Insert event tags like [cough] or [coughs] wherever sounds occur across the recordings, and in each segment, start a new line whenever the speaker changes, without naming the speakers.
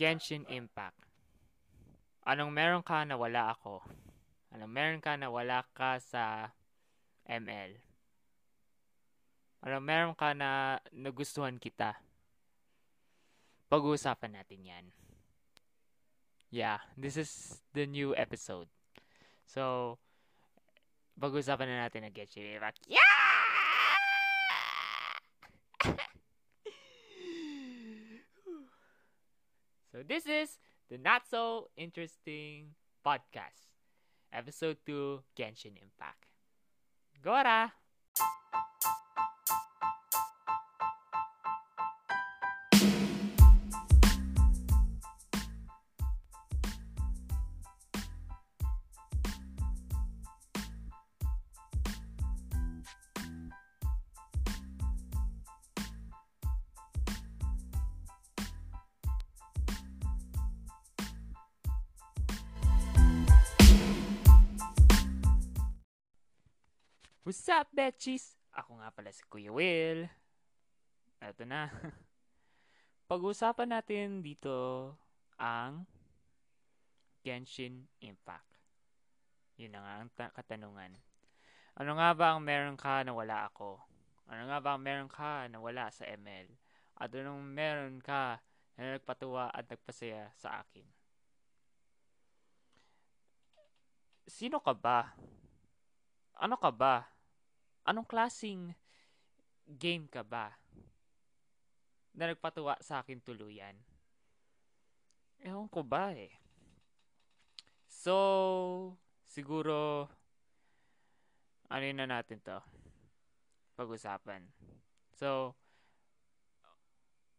Genshin Impact. Anong meron ka na wala ako? Anong meron ka na wala ka sa ML? Anong meron ka na nagustuhan kita? Pag-uusapan natin yan. Yeah, this is the new episode. So, pag-uusapan na natin ang Genshin Impact. Yeah! So, this is the Not So Interesting Podcast. Episode 2, Genshin Impact. Gora! What's up, Betchies? Ako nga pala si Kuya Will. Eto na. [laughs] Pag-usapan natin dito ang Genshin Impact. Yun na nga ang ta- katanungan. Ano nga ba ang meron ka na wala ako? Ano nga ba ang meron ka na wala sa ML? At anong meron ka na nagpatuwa at nagpasaya sa akin? Sino ka ba? Ano ka ba? Anong klasing game ka ba? Na nagpatuwa sa akin tuluyan. Ewan ko ba eh. So, siguro, ano na natin to? Pag-usapan. So,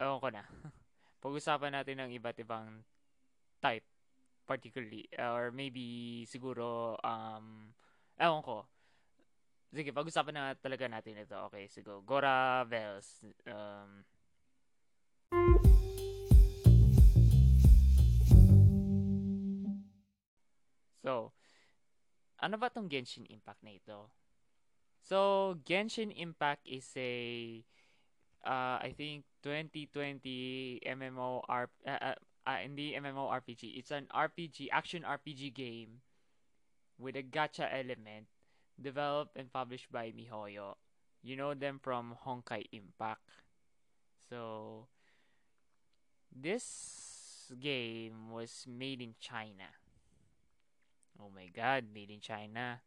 ewan ko na. [laughs] Pag-usapan natin ng iba't ibang type particularly or maybe siguro um ewan ko sige pag-usapan na talaga natin ito okay siguro Gora Vels um So, ano ba tong Genshin Impact na ito? So, Genshin Impact is a uh, I think 2020 MMO R uh, uh, uh, hindi MMORPG. It's an RPG, action RPG game with a gacha element developed and published by MiHoYo. You know them from Honkai Impact. So, this game was made in China. Oh my god, made in China.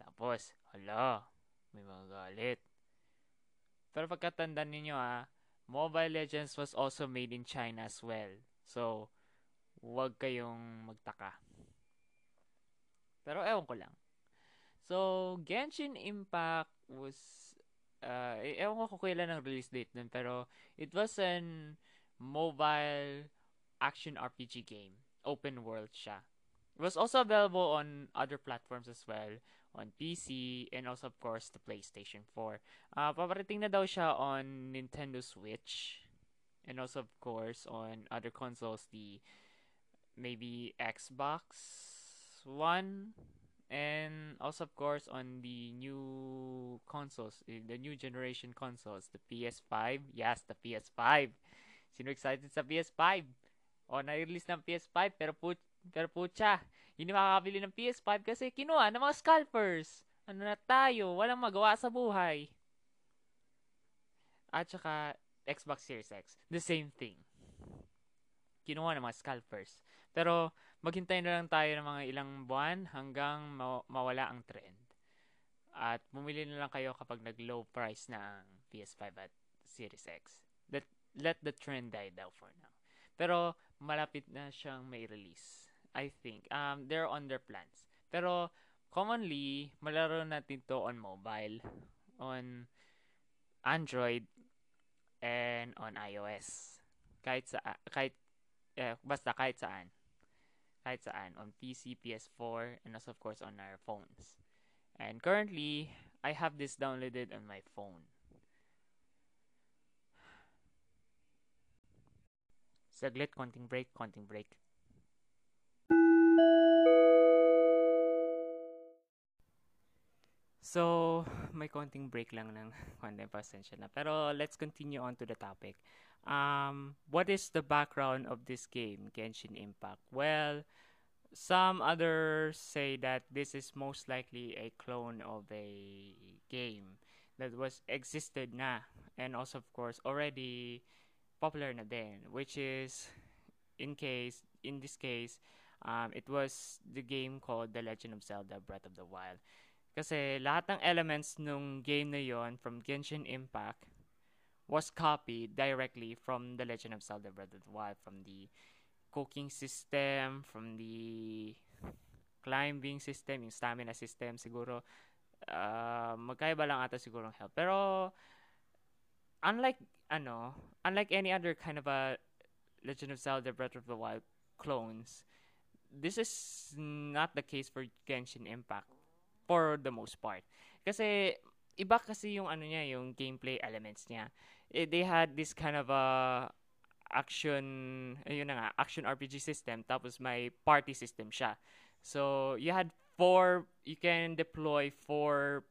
Tapos, hala, may mga galit. Pero pagkatandaan ninyo ah, Mobile Legends was also made in China as well. So, huwag kayong magtaka. Pero ewan ko lang. So, Genshin Impact was, uh, ewan ko kailan ang release date nun, pero it was an mobile action RPG game. Open world siya. It was also available on other platforms as well, on PC, and also, of course, the PlayStation 4. Uh, paparating na daw siya on Nintendo Switch, and also, of course, on other consoles, the maybe Xbox One, and also, of course, on the new consoles, eh, the new generation consoles, the PS5. Yes, the PS5. Sino excited sa PS5? O, na-release ng PS5, pero put pero putya, hindi makakabili ng PS5 kasi kinuha ng mga scalpers. Ano na tayo? Walang magawa sa buhay. At saka, Xbox Series X. The same thing. Kinuha ng mga scalpers. Pero, maghintay na lang tayo ng mga ilang buwan hanggang ma- mawala ang trend. At bumili na lang kayo kapag nag-low price na ang PS5 at Series X. Let, let the trend die down for now. Pero, malapit na siyang may release. I think. Um, they're on their plans. Pero, commonly, malaro natin to on mobile, on Android, and on iOS. Kahit sa, kahit, eh, basta kahit saan. Kahit saan. On PC, PS4, and also, of course, on our phones. And currently, I have this downloaded on my phone. Saglit, konting break, konting break. So,
may konting break lang ng [laughs] konti pasensya na. Pero let's continue on to the topic. Um, what is the background of this game, Genshin Impact? Well, some others say that this is most likely a clone of a game that was existed na and also of course already popular na din which is in case in this case um, it was the game called The Legend of Zelda Breath of the Wild kasi lahat ng elements nung game na yon from Genshin Impact was copied directly from The Legend of Zelda Breath of the Wild from the cooking system from the climbing system yung stamina system siguro uh, magkaiba lang ata siguro ng health. Pero, unlike, ano, unlike any other kind of a Legend of Zelda Breath of the Wild clones, this is not the case for Genshin Impact for the most part. Kasi, iba kasi yung ano niya, yung gameplay elements niya. Eh, they had this kind of a action, yun na nga, action RPG system, tapos may party system siya. So, you had four you can deploy four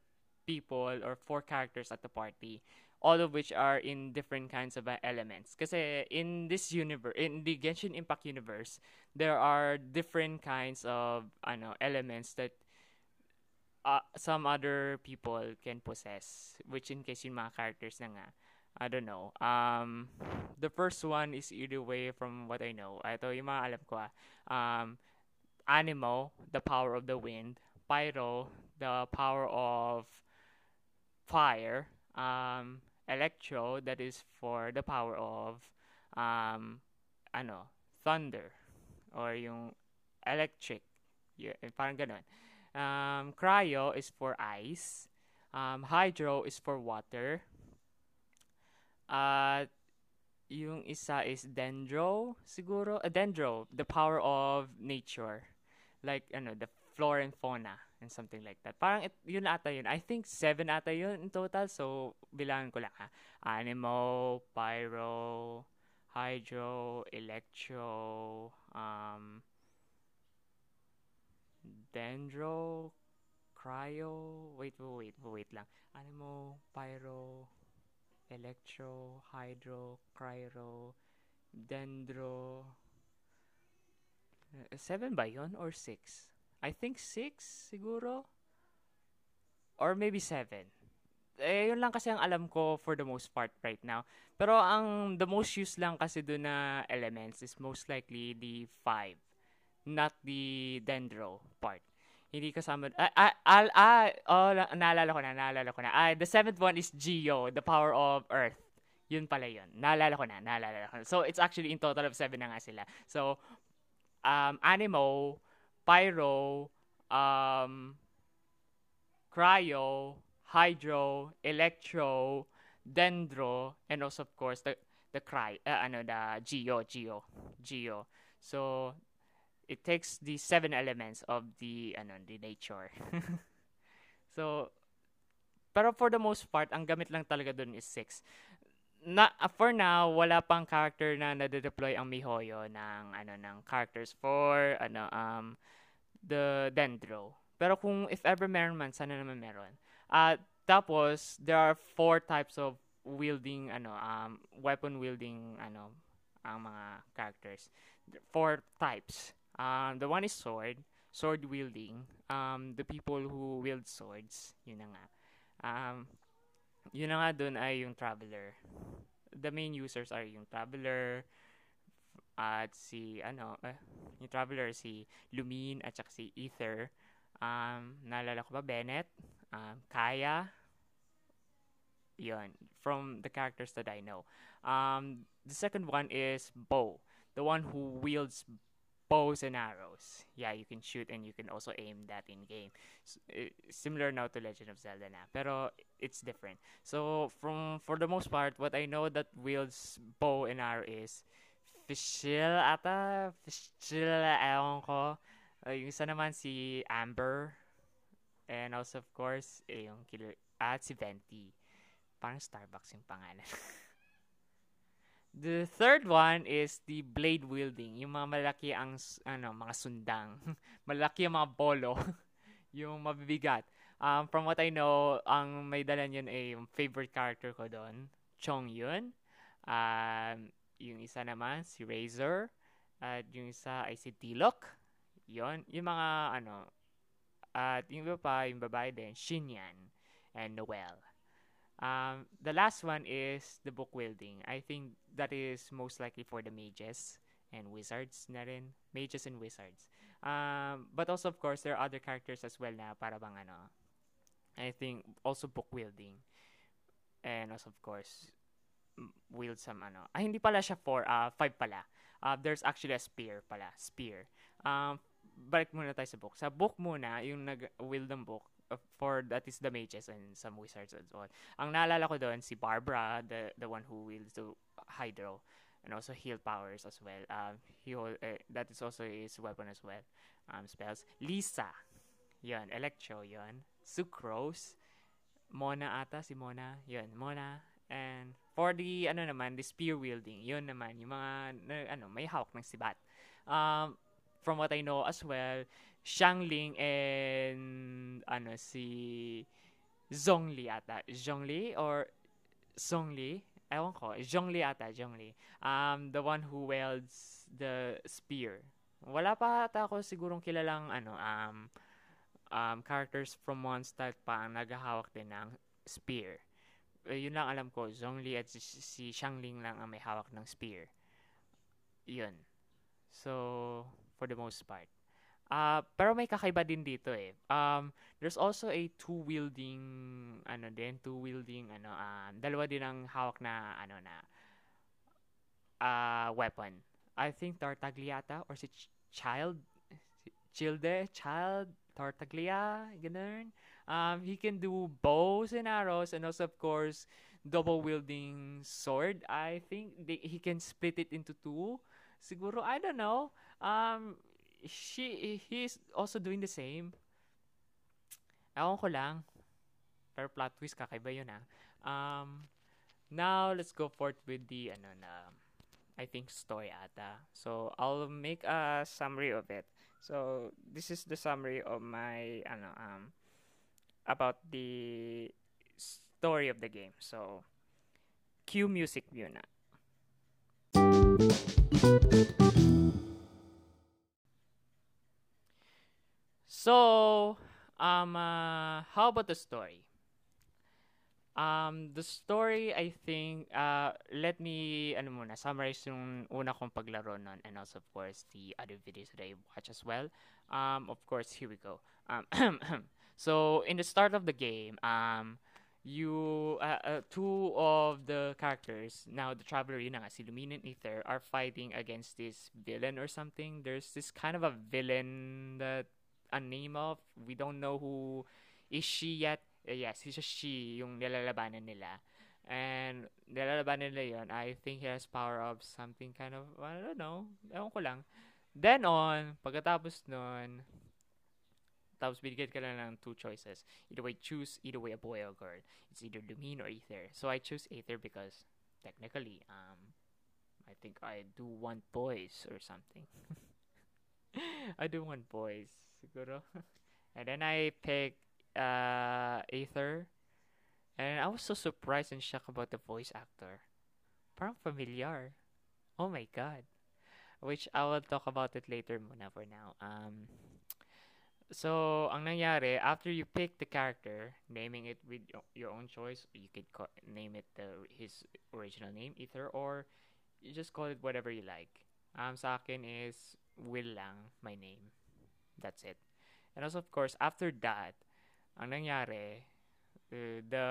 people or four characters at the party all of which are in different kinds of uh, elements kasi in this universe in the Genshin Impact universe there are different kinds of ano elements that uh, some other people can possess which in case yung mga characters na nga I don't know. Um, the first one is either way from what I know. Ito yung mga alam ko ah. Um, Anemo, the power of the wind, Pyro, the power of fire, um, Electro, that is for the power of um, ano, thunder or yung electric. Yeah, parang ganun. Um, cryo is for ice. Um, hydro is for water. At uh, yung isa is dendro siguro. Uh, dendro, the power of nature like ano the flora and fauna and something like that. Parang it, yun ata yun. I think seven ata yun in total. So, bilangan ko lang ha. Animo, Pyro, Hydro, Electro, um, Dendro, Cryo, wait, wait, wait lang. Animo, Pyro, Electro, Hydro, Cryo, Dendro, Uh, seven ba yun? Or six? I think six, siguro. Or maybe seven. Eh, yun lang kasi ang alam ko for the most part right now. Pero ang the most used lang kasi doon na elements is most likely the five. Not the dendro part. Hindi kasama, ah, ah, ah, ah oh, naalala ko na, naalala ko na. Ah, the seventh one is Geo, the power of Earth. Yun pala yun. Naalala ko na, naalala ko na. So, it's actually in total of seven na nga sila. So, um, Animo, Pyro, um, Cryo, Hydro, Electro, Dendro, and also of course the the Cry, uh, ano the Geo, Geo, Geo. So it takes the seven elements of the ano the nature. [laughs] so pero for the most part, ang gamit lang talaga dun is six na uh, for now wala pang character na nade-deploy ang MiHoYo ng ano ng characters for ano um the Dendro. Pero kung if ever meron man sana naman meron. At uh, tapos there are four types of wielding ano um weapon wielding ano ang mga characters. Four types. Um the one is sword, sword wielding. Um the people who wield swords, yun na nga. Um yun na nga dun ay yung traveler. The main users are yung traveler, at si, ano, eh, yung traveler, si Lumine at saka si Ether. Um, naalala ko ba, Bennett, um, Kaya, yun, from the characters that I know. Um, the second one is Bo, the one who wields bows and arrows. Yeah, you can shoot and you can also aim that in game. Uh, similar now to Legend of Zelda na, pero it's different. So from for the most part, what I know that wields bow and arrow is Fischl ata, Fischl, ewan ko. Uh, yung isa naman si Amber. And also, of course, eh, yung killer, at si Venti. Parang Starbucks yung pangalan. [laughs] The third one is the blade wielding. Yung mga malaki ang ano, mga sundang. [laughs] malaki ang mga polo. [laughs] yung mabibigat. Um, from what I know, ang may dala niyan ay yung favorite character ko doon, Chong Yun. Um, yung isa naman, si Razor. At yung isa ay si Tilok. Yon, yung mga ano. At yung iba pa, yung babae din, Shinyan and Noel. Um, the last one is the book wielding. I think that is most likely for the mages and wizards na rin. Mages and wizards. Um, but also, of course, there are other characters as well na para bang ano. I think also book wielding. And also, of course, wield some ano. Ah, hindi pala siya 4, uh, 5 pala. Uh, there's actually a spear pala. Spear. Um, balik muna tayo sa book. Sa book muna, yung nag-wield ng book, for that is the mages and some wizards and so on. Ang naalala ko doon, si Barbara, the the one who wields the Hydro, and also heal powers as well. Um, he uh, that is also his weapon as well. Um, spells. Lisa, yon Electro, yon Sucrose, Mona ata, si Mona, yon Mona, and for the, ano naman, the spear wielding, yon naman, yung mga, na, ano, may hawak ng sibat. Um, from what I know as well, Xiangling and ano si Zhongli ata. Zhongli or Zhongli? Ewan ko. Zhongli ata. Zhongli. Um, the one who wields the spear. Wala pa ata ako sigurong kilalang ano, um, um, characters from Mondstadt pa ang naghahawak din ng spear. Uh, yun lang alam ko. Zhongli at si, si Xiangling lang ang may hawak ng spear. Yun. So, for the most part. Uh, pero may kakaiba din dito eh. Um, there's also a two-wielding, ano din, two-wielding, ano, um, dalawa din ang hawak na, ano na, uh, weapon. I think Tartagliata or si Ch- Child, Childe, Child, Tartaglia, ganun. Um, he can do bows and arrows and also, of course, double-wielding sword. I think they, he can split it into two. Siguro, I don't know. Um, she he's also doing the same. Ewan ko lang. Pero plot twist, kakaiba yun ah. Um, now, let's go forth with the, ano na, I think, story ata. So, I'll make a summary of it. So, this is the summary of my, ano, um, about the story of the game. So, cue music muna. So, um, uh, how about the story? Um, the story, I think, uh, let me, ano muna, summarize yung una kong paglaro nun and also, of course, the other videos that I watch as well. Um, of course, here we go. Um, [coughs] so, in the start of the game, um, you, uh, uh, two of the characters, now the Traveler, yun nga, si Lumine and Ether, are fighting against this villain or something. There's this kind of a villain that a name of. We don't know who is she yet. Uh, yes, he's a she, yung nilalabanan nila. And nilalabanan nila yun, I think he has power of something kind of, I don't know, ewan ko lang. Then on, pagkatapos nun, tapos binigyan ka lang ng two choices. Either way, choose either way a boy or girl. It's either Lumine or Ether. So I choose Ether because technically, um, I think I do want boys or something. [laughs] I do want boys siguro. [laughs] and then I picked uh, Aether. And I was so surprised and shocked about the voice actor. Parang familiar. Oh my god. Which I will talk about it later muna for now. Um, so, ang nangyari, after you pick the character, naming it with your own choice, you could call, name it the, his original name, Ether, or you just call it whatever you like. Um, sa akin is Will lang, my name. That's it. And also, of course, after that, ang nangyari, uh, the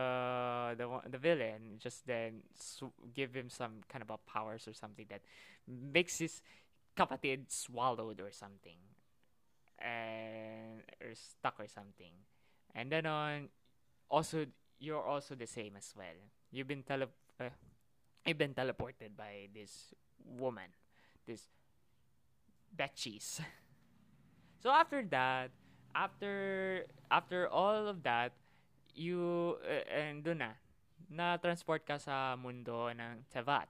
the the villain just then sw- give him some kind of a powers or something that makes his kapatid swallowed or something, and or stuck or something. And then on, also you're also the same as well. You've been tele uh, you've been teleported by this woman, this Betchies. [laughs] so after that, after after all of that, you uh, and dun na na transport ka sa mundo ng Tevat.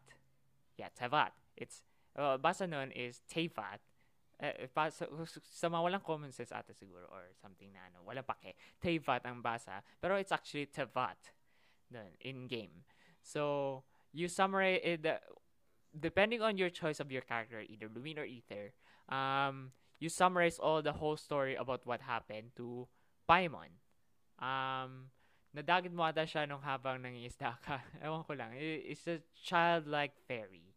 Yeah, Tevat. It's uh, basa nun is Tevat eh, pa, sa, sa mga walang common sense ata siguro or something na ano, walang pake. Tevat ang basa, pero it's actually Tevat dun, in game. So, you summarize it, the, depending on your choice of your character, either Lumine or Ether, um, you summarize all the whole story about what happened to Paimon. Um, nadagit mo ata siya nung habang nangingisda ka. [laughs] Ewan ko lang. It's a childlike fairy.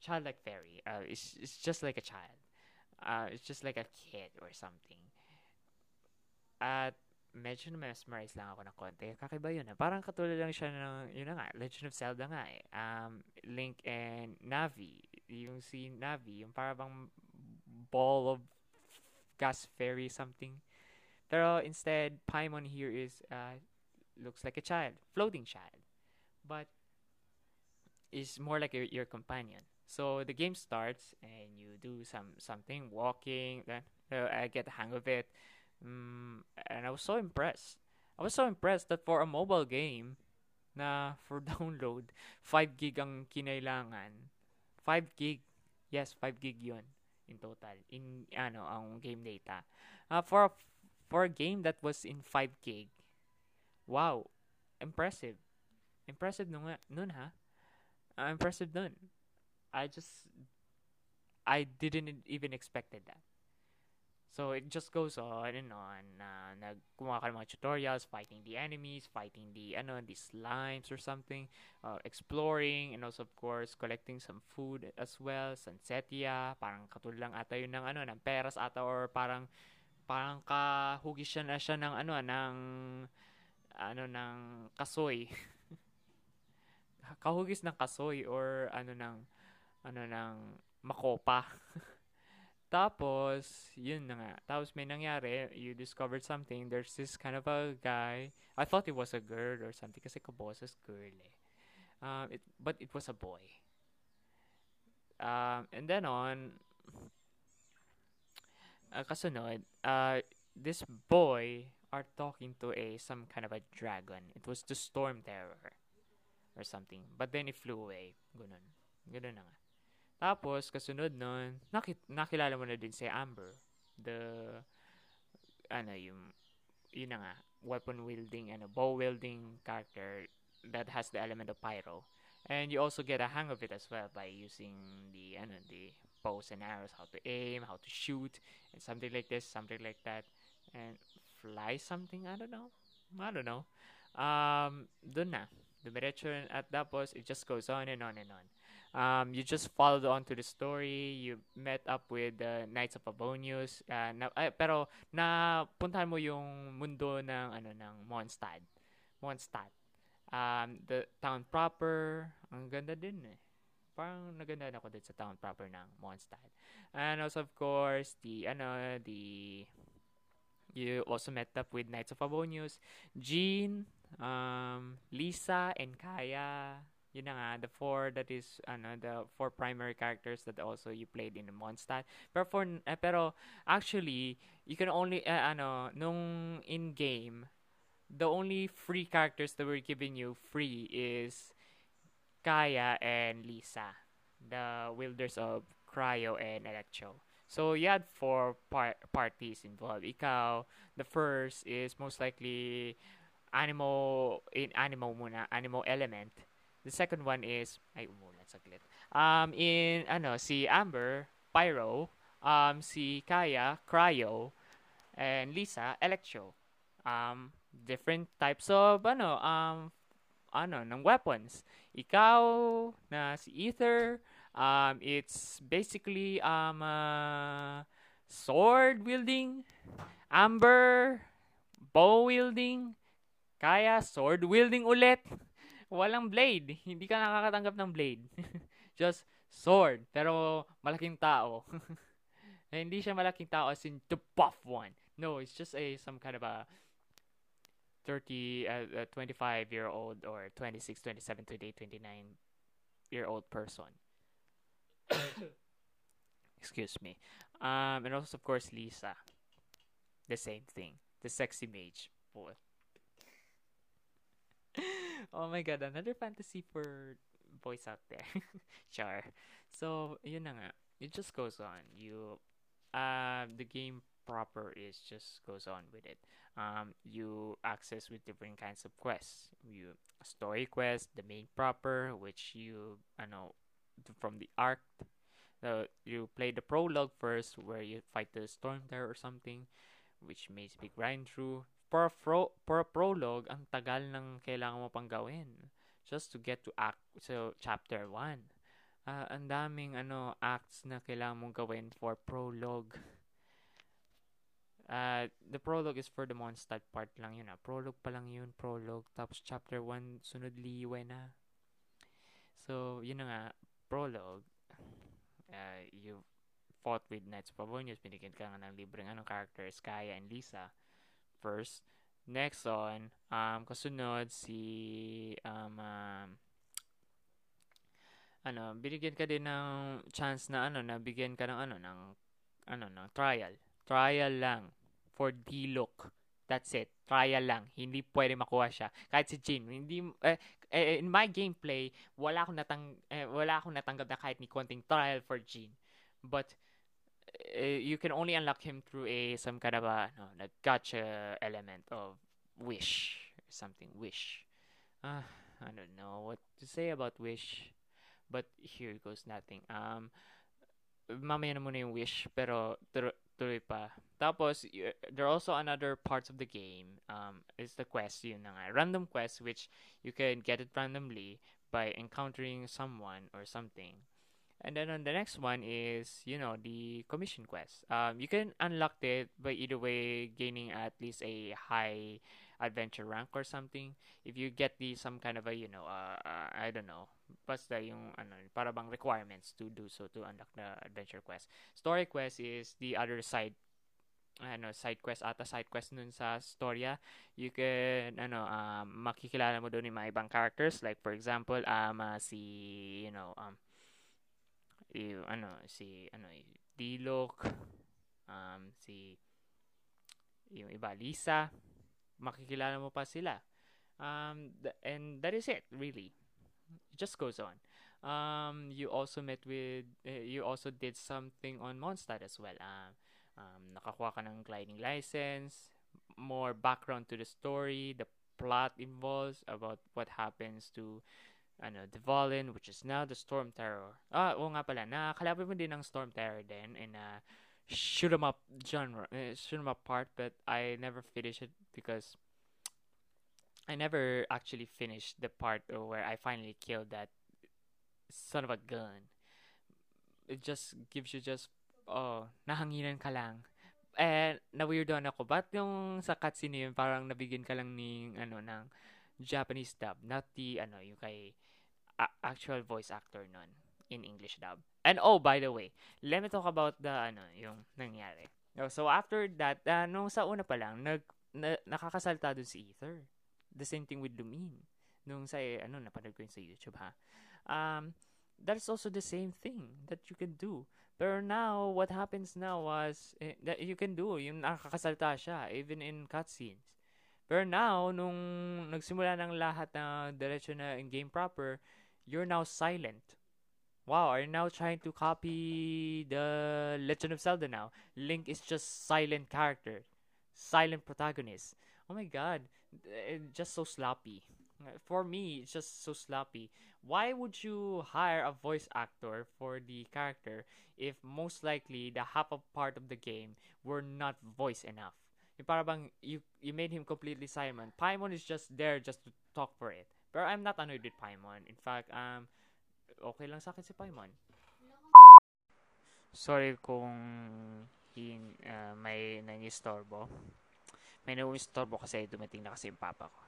Childlike fairy. Uh, it's, it's just like a child. Uh, it's just like a kid or something. At medyo na-mesmerize lang ako ng konti. Kakaiba yun. Eh. Parang katulad lang siya ng, yun na nga, Legend of Zelda nga eh. Um, Link and Navi. Yung si Navi, yung parang ball of gas fairy something Pero instead, Paimon here is uh, looks like a child, floating child, but is more like a, your companion. So the game starts and you do some something, walking. Then uh, I get the hang of it, um, and I was so impressed. I was so impressed that for a mobile game, na for [laughs] download, 5 gig ang kinailangan. 5 gig. Yes, 5 gig yun in total. In, ano, ang game data. Uh, for for a game that was in 5 gig. Wow, impressive. Impressive nun, nun ha? Uh, impressive nun. I just, I didn't even expected that. So it just goes on and on. Uh, nagkuha ka ng mga tutorials, fighting the enemies, fighting the ano, the slimes or something, uh, exploring, and also of course collecting some food as well. Sunsetia, parang katulad lang ata yun ng ano, ng peras ata or parang parang kahugis siya na siya ng ano ng ano ng kasoy. [laughs] kahugis ng kasoy or ano ng ano ng makopa. [laughs] Tapos, yun na nga. Tapos may nangyari, you discovered something. There's this kind of a guy. I thought it was a girl or something kasi kaboses girl eh. Um, it, but it was a boy. Um, and then on, uh, kasunod, uh, this boy are talking to a some kind of a dragon. It was the Storm Terror or something. But then it flew away. Ganun. Ganun na nga. Tapos, kasunod nun, nakit nakilala mo na din si Amber. The, ano, yung, yun na nga, weapon wielding, ano, bow wielding character that has the element of pyro. And you also get a hang of it as well by using the, ano, the bows and arrows, how to aim, how to shoot, and something like this, something like that, and fly something. I don't know. I don't know. Um, dun na. Dumiretso at tapos it just goes on and on and on. Um, you just followed on to the story. You met up with the Knights of Abonius. Uh, na, eh, pero napuntahan mo yung mundo ng ano ng Mondstadt. Mondstadt. Um, the town proper, ang ganda din eh parang naganda ako din sa town proper ng Mondstadt. And also, of course, the, ano, the, you also met up with Knights of Avonius, Jean, um, Lisa, and Kaya. Yun na nga, the four that is, ano, the four primary characters that also you played in Mondstadt. Pero for, uh, pero actually, you can only, uh, ano, nung in-game, the only free characters that were giving you free is Kaya and Lisa, the wielders of Cryo and Electro. So you had four par- parties involved. Ikaw, the first is most likely Animo in Animo muna, Animo element. The second one is ay umulan saglit. Um in ano si Amber, Pyro, um si Kaya, Cryo, and Lisa, Electro. Um different types of ano um ano, ng weapons. Ikaw na si Ether, um, it's basically um, uh, sword wielding, Amber, bow wielding, kaya sword wielding ulit. Walang blade. [laughs] Hindi ka nakakatanggap ng blade. [laughs] Just sword. Pero malaking tao. [laughs] hindi siya malaking tao as in the buff one. No, it's just a some kind of a 30 uh, 25 year old or 26 27 28 29 year old person [coughs] excuse me um and also of course lisa the same thing the sexy mage boy [laughs] oh my god another fantasy for boys out there [laughs] sure so yun na nga it just goes on. You, uh, the game proper is just goes on with it. Um, you access with different kinds of quests. You story quest, the main proper, which you, I know, from the arc. So you play the prologue first, where you fight the storm there or something, which makes me grind through. For pro, for prologue, ang tagal ng kailangan mo pang gawin just to get to act so chapter 1 uh, ang daming ano acts na kailangan mong gawin for prologue uh, the prologue is for the Mondstadt part lang yun ah. Prologue pa lang yun, prologue. Tapos chapter 1, sunod liwe na. So, yun na nga, prologue. Uh, you fought with Knights of Avonius. Binigyan ka nga ng libreng anong characters, Kaya and Lisa. First. Next on, um, kasunod si, um, um, ano, binigyan ka din ng chance na ano, na bigyan ka ng ano, ng, ano, ng trial. Trial lang for D-Look. That's it. Trial lang. Hindi pwede makuha siya. Kahit si Jin, hindi eh, eh, in my gameplay, wala akong natang eh, wala akong natanggap na kahit ni konting trial for Jin. But uh, you can only unlock him through a some kind of a no, like gotcha element of wish or something wish. Uh, I don't know what to say about wish, but here goes nothing. Um, mamaya na muna yung wish, pero tur- tuloy pa. Tapos, y- there are also another parts of the game. Um, is the quest, yun na nga. Random quest, which you can get it randomly by encountering someone or something. And then on the next one is, you know, the commission quest. Um, you can unlock it by either way gaining at least a high adventure rank or something. If you get the some kind of a, you know, uh, uh, I don't know, basta yung ano, para bang requirements to do so to unlock the adventure quest. Story quest is the other side ano, side quest ata side quest nun sa storya you can ano um, makikilala mo doon yung mga ibang characters like for example um uh, si you know um yung, ano si ano Dilok um si yung iba Lisa makikilala mo pa sila um th- and that is it really. It just goes on. Um you also met with uh, you also did something on Mondstadt as well. Um um, nakakuha ka ng gliding license, more background to the story, the plot involves about what happens to ano, Devolin, which is now the Storm Terror. Ah, oo nga pala, nakakalaban mo din ng Storm Terror din in a shoot 'em up genre, uh, shoot 'em up part, but I never finished it because I never actually finished the part where I finally killed that son of a gun. It just gives you just oh, nahanginan ka lang. Eh, na-weirdoan ako. Ba't yung sa cutscene yun, parang nabigyan ka lang ng, ano, ng Japanese dub, not the, ano, yung kay actual voice actor nun in English dub. And oh, by the way, let me talk about the, ano, yung nangyari. Oh, So, after that, uh, nung sa una pa lang, nag, na, nakakasalta dun si Ether. The same thing with Lumin. Nung sa, eh, ano, napanood ko yun sa YouTube, ha? Um, that's also the same thing that you can do. Pero now, what happens now was, eh, that you can do, yung nakakasalta siya, even in cutscenes. Pero now, nung nagsimula ng lahat na diretso na in game proper, you're now silent. Wow, are you now trying to copy the Legend of Zelda now? Link is just silent character, silent protagonist. Oh my god, eh, just so sloppy. For me, it's just so sloppy. Why would you hire a voice actor for the character if most likely the half of part of the game were not voice enough? You, you made him completely silent. Paimon is just there just to talk for it. Pero I'm not annoyed with Paimon. In fact, um, okay lang sa akin si Paimon. Sorry kung hin, uh, may nangistorbo. May nangistorbo kasi dumating na kasi yung papa ko.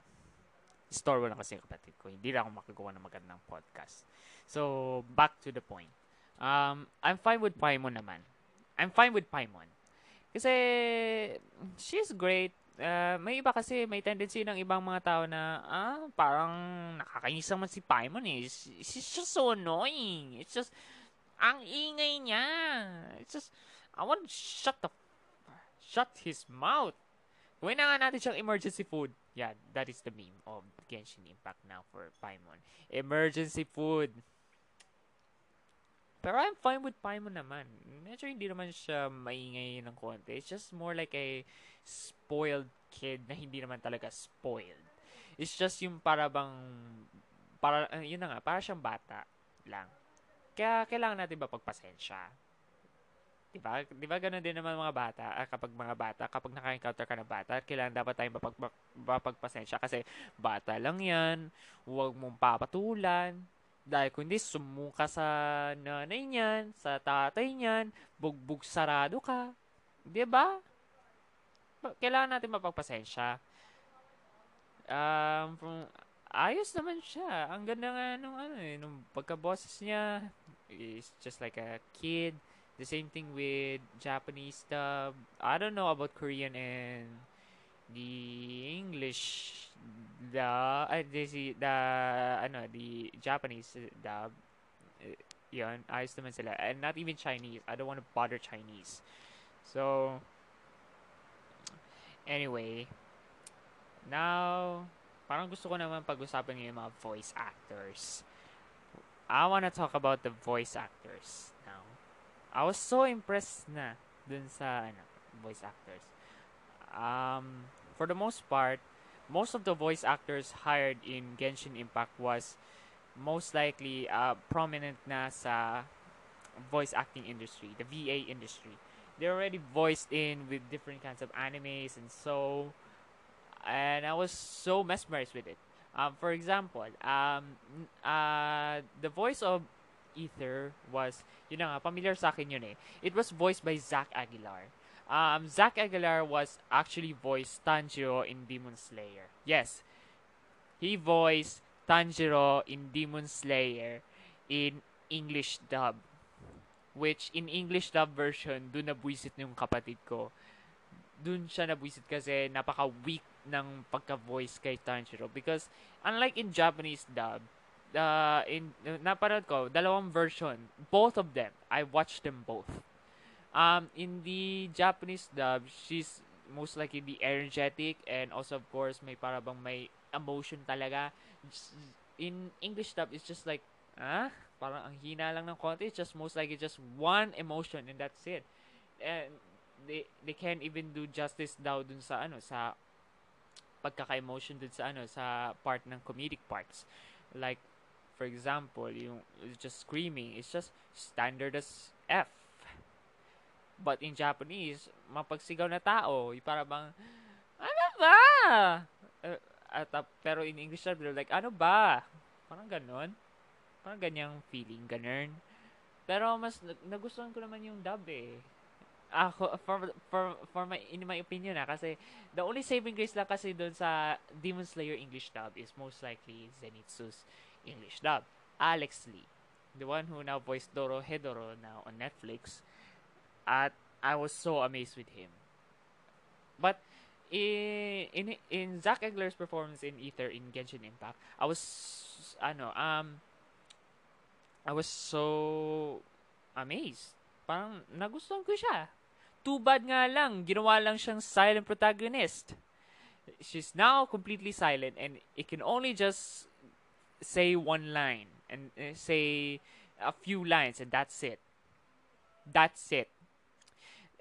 Istorbo na kasi yung kapatid ko. Hindi na ako makagawa ng magandang podcast. So, back to the point. Um, I'm fine with Paimon naman. I'm fine with Paimon. Kasi, she's great. Uh, may iba kasi, may tendency ng ibang mga tao na, ah, parang nakakainis naman si Paimon eh. She's just so annoying. It's just, ang ingay niya. It's just, I want to shut the, shut his mouth. Gawin na nga natin siyang emergency food. Yeah, that is the meme of Genshin Impact now for Paimon. Emergency food.
Pero I'm fine with Paimon naman. Medyo hindi naman siya maingay ng konti. It's just more like a spoiled kid na hindi naman talaga spoiled. It's just yung para bang, para, uh, yun na nga, para siyang bata lang. Kaya kailangan natin ba pagpasensya? Diba? Diba ganun din naman mga bata, ah, kapag mga bata, kapag naka-encounter ka ng bata, kailangan dapat tayong mapag, mapagpasensya kasi bata lang yan, huwag mong papatulan, dahil kundi sumuka sa nanay niyan, sa tatay niyan, bugbog sarado ka. Di ba? Kailangan natin mapagpasensya. Um, from, ayos naman siya. Ang ganda nga nung ano eh, nung pagka-bosses niya is just like a kid The same thing with Japanese dub. I don't know about Korean and the English the uh, the, the ano the Japanese dub. Uh, yun, ayos naman sila. And not even Chinese. I don't want to bother Chinese. So, anyway, now, parang gusto ko naman pag-usapan yung mga voice actors. I want to talk about the voice actors. I was so impressed na dun sa ano, voice actors. Um, for the most part, most of the voice actors hired in Genshin Impact was most likely uh, prominent na sa voice acting industry, the VA industry. They're already voiced in with different kinds of animes and so, and I was so mesmerized with it. Um, for example, um, uh, the voice of Ether was, na nga, familiar sa akin yun eh. It was voiced by Zach Aguilar. Um, Zach Aguilar was actually voiced Tanjiro in Demon Slayer. Yes, he voiced Tanjiro in Demon Slayer in English dub. Which, in English dub version, dun nabwisit yung kapatid ko. Dun siya nabwisit kasi napaka-weak ng pagka-voice kay Tanjiro. Because, unlike in Japanese dub, uh, in napanood ko dalawang version both of them I watched them both um in the Japanese dub she's most likely the energetic and also of course may para bang may emotion talaga in English dub it's just like ah parang ang hina lang ng konti it's just most likely just one emotion and that's it and they they can't even do justice daw dun sa ano sa pagkaka-emotion dun sa ano sa part ng comedic parts like for example, yung just screaming, it's just standard as F. But in Japanese, mapagsigaw na tao, para bang, ano ba? Uh, at, uh, pero in English, they're like, ano ba? Parang ganon. Parang ganyang feeling, ganun. Pero mas nagustuhan ko naman yung dub eh. Ako, for, for, for my, in my opinion ah, kasi the only saving grace lang kasi doon sa Demon Slayer English dub is most likely Zenitsu's English dub. Alex Lee, the one who now voiced Doro Hedoro now on Netflix. At I was so amazed with him. But in in in Zach Egler's performance in Ether in Genshin Impact, I was ano um I was so amazed. Parang nagustuhan ko siya. Too bad nga lang, ginawa lang siyang silent protagonist. She's now completely silent and it can only just say one line and uh, say a few lines and that's it. That's it.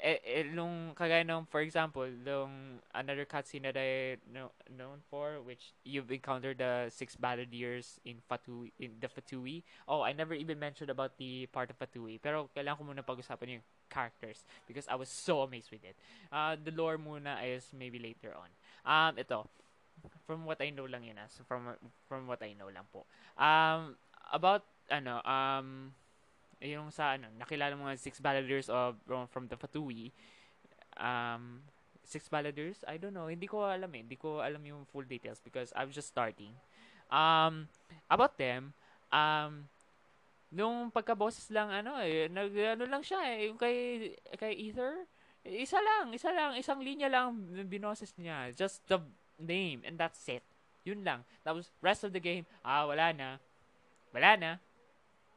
Eh, eh, nung kagaya nung, for example, nung another cutscene that I know, known for, which you've encountered the six balladeers in Fatui, in the Fatui. Oh, I never even mentioned about the part of Fatui. Pero kailangan ko muna pag-usapan yung characters because I was so amazed with it. Uh, the lore muna is maybe later on. Um, ito from what I know lang yun ah. So from from what I know lang po. Um about ano um yung sa ano nakilala mo nga six balladeers of from the Fatui um six balladeers I don't know hindi ko alam eh hindi ko alam yung full details because I'm just starting um about them um nung pagka-bosses lang ano eh nag ano lang siya eh yung kay kay Ether isa lang isa lang isang linya lang binoses niya just the name, and that's it. Yun lang. Was rest of the game. Ah, wala na. Wala na.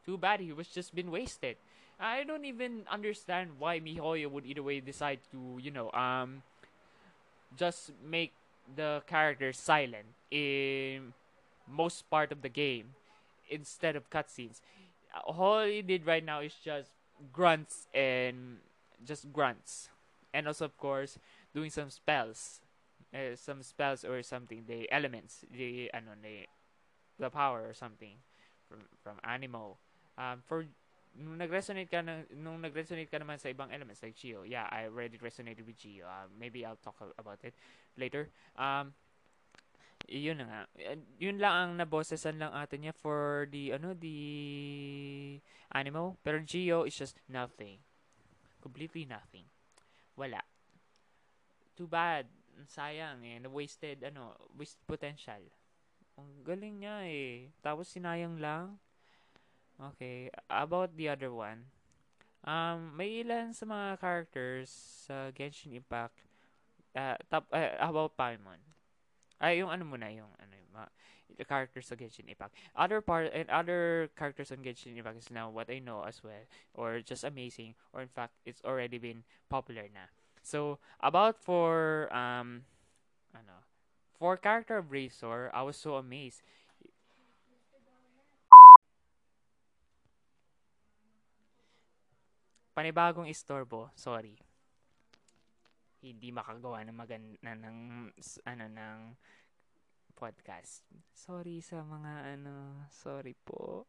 Too bad he was just been wasted. I don't even understand why MiHoYo would either way decide to, you know, um, just make the character silent in most part of the game instead of cutscenes.
all he did right now is just grunts and just grunts, and also of course doing some spells, uh, some spells or something. The elements, the ano, the the power or something from from Animo. Um, for nung nag-resonate ka na, nung nag-resonate ka naman sa ibang elements like Geo, yeah, I already resonated with Geo. Uh, maybe I'll talk about it later. Um, yun nga. Yun lang ang nabossesan lang atin niya for the, ano, the Animo. Pero Geo is just nothing. Completely nothing. Wala. Too bad. Sayang eh. Na-wasted, ano, wasted potential. Ang galing niya eh. Tapos sinayang lang. Okay, about the other one. Um, may ilan sa mga characters sa Genshin Impact uh, top, uh, about Paimon. Ay, yung ano muna, yung ano, yung characters sa Genshin Impact. Other part and other characters on Genshin Impact is now what I know as well, or just amazing, or in fact, it's already been popular na. So, about for um, ano, for character of Razor, I was so amazed. Panibagong istorbo, sorry. Hindi makagawa ng maganda ng ano ng podcast. Sorry sa mga ano, sorry po.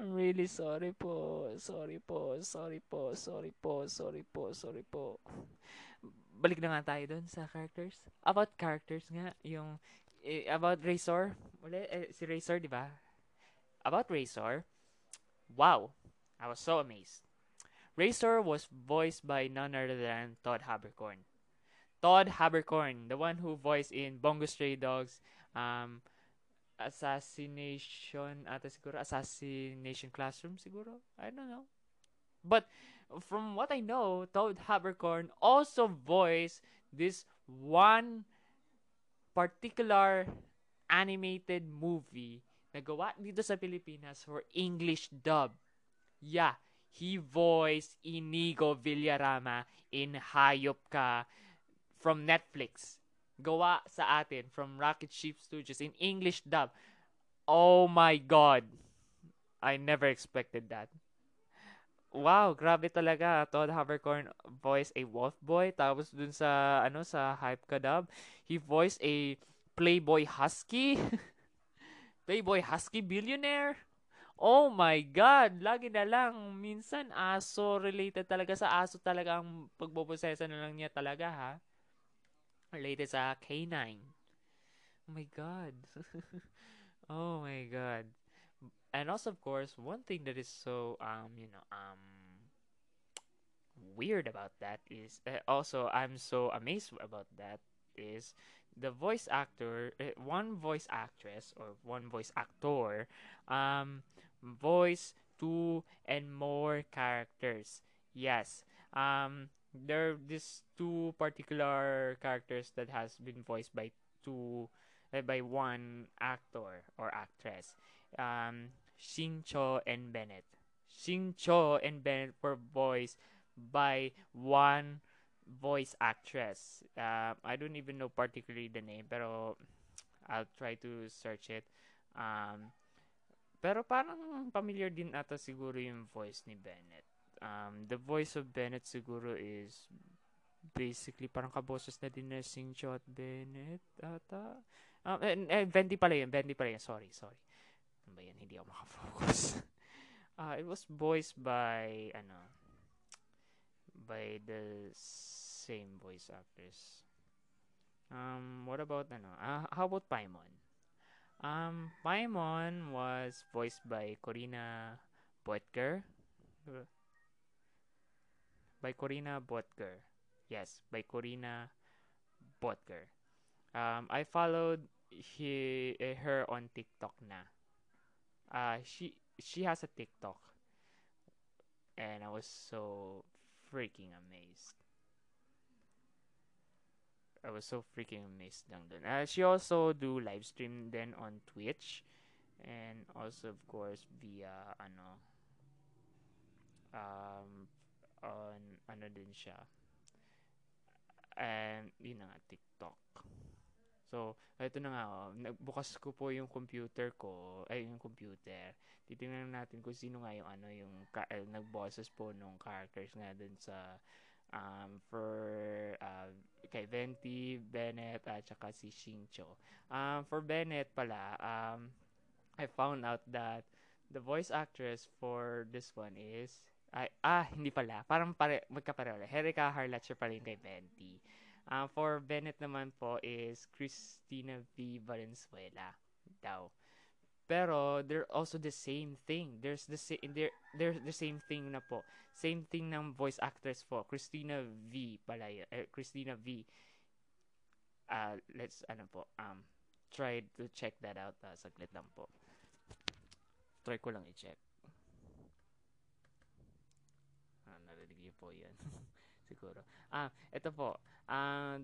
I'm really sorry po. Sorry po. Sorry po. Sorry po. Sorry po. Sorry po. Balik na nga tayo doon sa characters. About characters nga, yung eh, about Razor. Uli, eh, si Razor, di ba? About Razor. Wow. I was so amazed. Razor was voiced by none other than Todd Habercorn. Todd Habercorn, the one who voiced in Bongo Stray Dogs, um, Assassination, ata siguro, Assassination Classroom siguro? I don't know. But from what I know, Todd Habercorn also voiced this one particular animated movie na gawa dito sa Pilipinas for English dub. Yeah, he voiced Inigo Villarama in Hayop Ka from Netflix. Gawa sa atin from Rocket Ship Studios in English dub. Oh my God. I never expected that. Wow, grabe talaga. Todd Havercorn voiced a wolf boy. Tapos dun sa, ano, sa Hype Ka dub, he voiced a Playboy Husky. [laughs] Playboy Husky billionaire. Oh my God! Lagi na lang. Minsan, aso related talaga sa aso talaga ang pagbobosesa na lang niya talaga, ha? Related sa canine. Oh my God. [laughs] oh my God. And also, of course, one thing that is so, um, you know, um, weird about that is, uh, also, I'm so amazed about that is the voice actor, uh, one voice actress or one voice actor, um, voice two and more characters. Yes. Um there are these two particular characters that has been voiced by two uh, by one actor or actress. Um Shincho and Bennett. Shin Shincho and Bennett were voiced by one voice actress. Uh, I don't even know particularly the name, pero I'll try to search it. Um, Pero parang familiar din ata siguro yung voice ni Bennett. Um, the voice of Bennett siguro is basically parang kaboses na din na Sing Shot Bennett ata. Um, eh, eh, Bendy pala yun. Bendy pala yun. Sorry, sorry. Ano ba yan? Hindi ako makafocus. [laughs] uh, it was voiced by, ano, by the same voice actors. Um, what about, ano, uh, how about Paimon? Um, Paimon was voiced by Corina Botker. By Corina Botker. Yes, by Corina Botker. Um, I followed he, uh, her on TikTok na. Uh, she she has a TikTok. And I was so freaking amazed. I was so freaking amazed lang dun. Uh, she also do live stream then on Twitch and also of course via ano um on ano din siya and you know TikTok. So, ito na nga, oh, nagbukas ko po yung computer ko, ay yung computer. Titingnan natin kung sino nga yung ano, yung ka- eh, nag-bosses po nung characters nga dun sa um, for uh, kay Venti, Bennett, at saka si Shincho. Um, for Bennett pala, um, I found out that the voice actress for this one is ay, ah, hindi pala. Parang pare, magkapareho. Herika Harlatcher pa rin kay Venti. Uh, for Bennett naman po is Christina V. Valenzuela daw. Pero they're also the same thing. There's the same they're, they're the same thing na po. Same thing ng voice actress po. Christina V pala. Eh, Christina V. Uh, let's ano po um try to check that out uh, saglit lang po. Try ko lang i-check. Ah, narinig niyo po 'yan. [laughs] Siguro. Ah, ito po. Uh,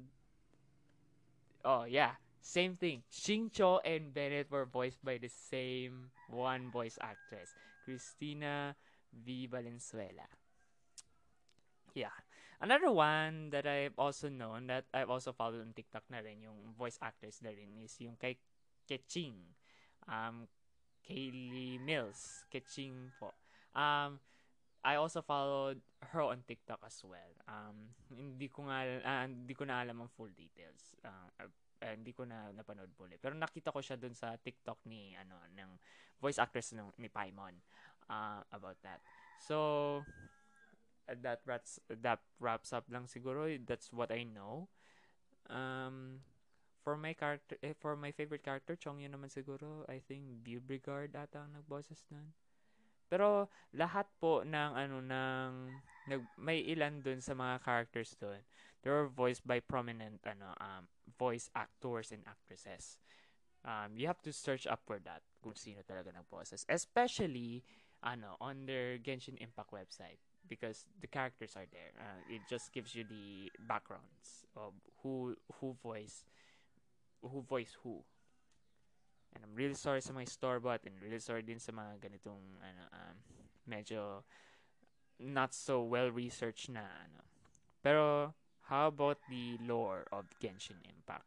oh, yeah. Same thing. Xingqiu and Bennett were voiced by the same one voice actress, Christina V. Valenzuela. Yeah. Another one that I've also known that I've also followed on TikTok na rin, yung voice actress na rin is yung kay Keching. Um, Kaylee Mills. Keching po. Um, I also followed her on TikTok as well. Um, hindi ko nga, uh, hindi ko na alam ang full details. Uh, uh, hindi ko na napanood muli. Pero nakita ko siya dun sa TikTok ni, ano, ng voice actress ng, ni Paimon uh, about that. So, that wraps, that wraps up lang siguro. That's what I know. Um, for my character, eh, for my favorite character, Chong yun naman siguro. I think Beauregard ata ang nagboses nun. Pero lahat po ng ano ng nag, may ilan dun sa mga characters dun. They were voiced by prominent ano um voice actors and actresses. Um, you have to search up for that kung sino talaga nag-boses. Especially ano on their Genshin Impact website because the characters are there. Uh, it just gives you the backgrounds of who who voice who voice who. And I'm really sorry sa mga store-bought and really sorry din sa mga ganitong ano um, medyo not so well researched na ano. Pero how about the lore of Genshin Impact?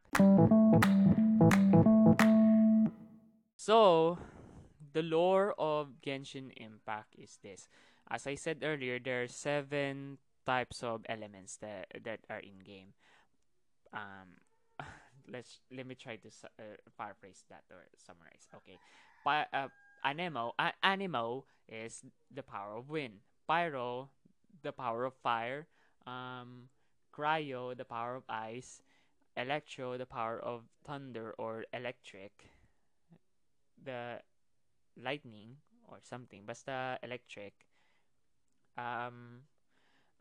So, the lore of Genshin Impact is this. As I said earlier, there are seven types of elements that that are in game. Um, [laughs] let's let me try to uh, paraphrase that or summarize. Okay, Pi- uh, anemo uh, anemo is the power of wind. Pyro, the power of fire. Um, cryo, the power of ice. Electro, the power of thunder or electric. The lightning or something. Basta electric. Um,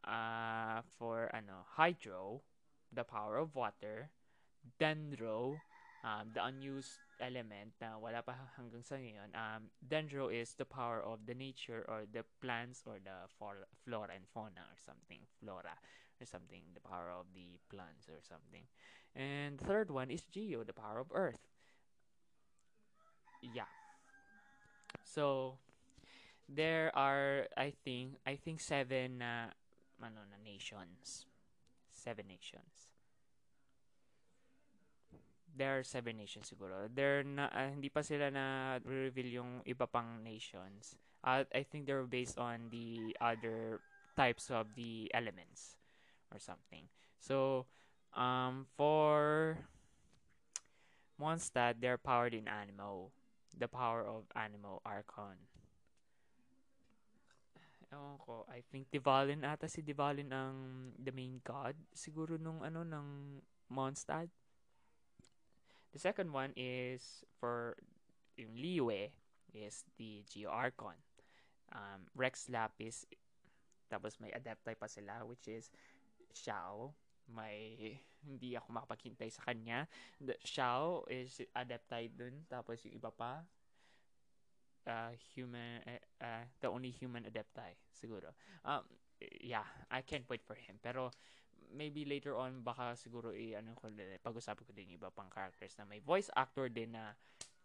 uh, for ano, hydro, the power of water dendro, um, the unused element na wala pa hanggang sa ngayon. Um, dendro is the power of the nature or the plants or the flora and fauna or something. Flora or something. The power of the plants or something. And third one is geo, the power of earth. Yeah. So, there are, I think, I think seven na, ano, na nations. Seven nations there are seven nations siguro. They're na, uh, hindi pa sila na reveal yung iba pang nations. Uh, I think they're based on the other types of the elements or something. So, um, for Mondstadt, they're powered in Animo. The power of Animo Archon. Ewan ko, I think Divalin ata si Divalin ang the main god siguro nung ano ng Mondstadt. The second one is for yung Liyue is the Geo Archon. Um, Rex Lapis, tapos may Adepti pa sila which is Xiao. May, hindi ako makapaghintay sa kanya. The Xiao is Adepti dun. Tapos yung iba pa, uh, human, uh, uh, the only human Adepti, siguro. Um, yeah, I can't wait for him. Pero, maybe later on baka siguro i ano ko pag-usapan ko din iba pang characters na may voice actor din na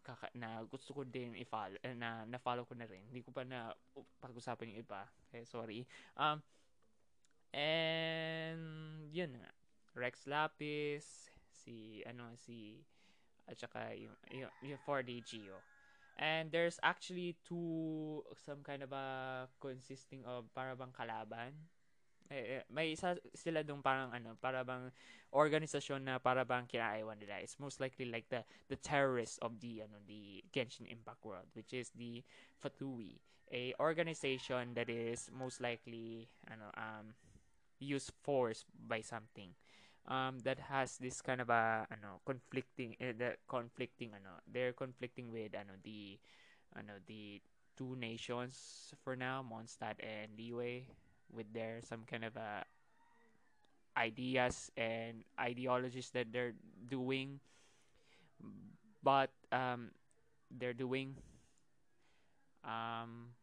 kaka, na gusto ko din i-follow eh, na na-follow ko na rin. Hindi ko pa na pag-usapan yung iba. Okay, sorry. Um and yun nga. Rex Lapis, si ano si at saka yung, yung, yung 4D Geo. And there's actually two, some kind of a consisting of para bang kalaban. Eh, eh, may isa sila dong parang ano, para bang organisasyon na para bang kinaiwan nila. It's most likely like the the terrorists of the ano the Genshin Impact world, which is the Fatui, a organization that is most likely ano um use force by something um that has this kind of a ano conflicting uh, the conflicting ano they're conflicting with ano the ano the two nations for now Mondstadt and Liyue with their some kind of a ideas and ideologies that they're doing. But um, they're doing um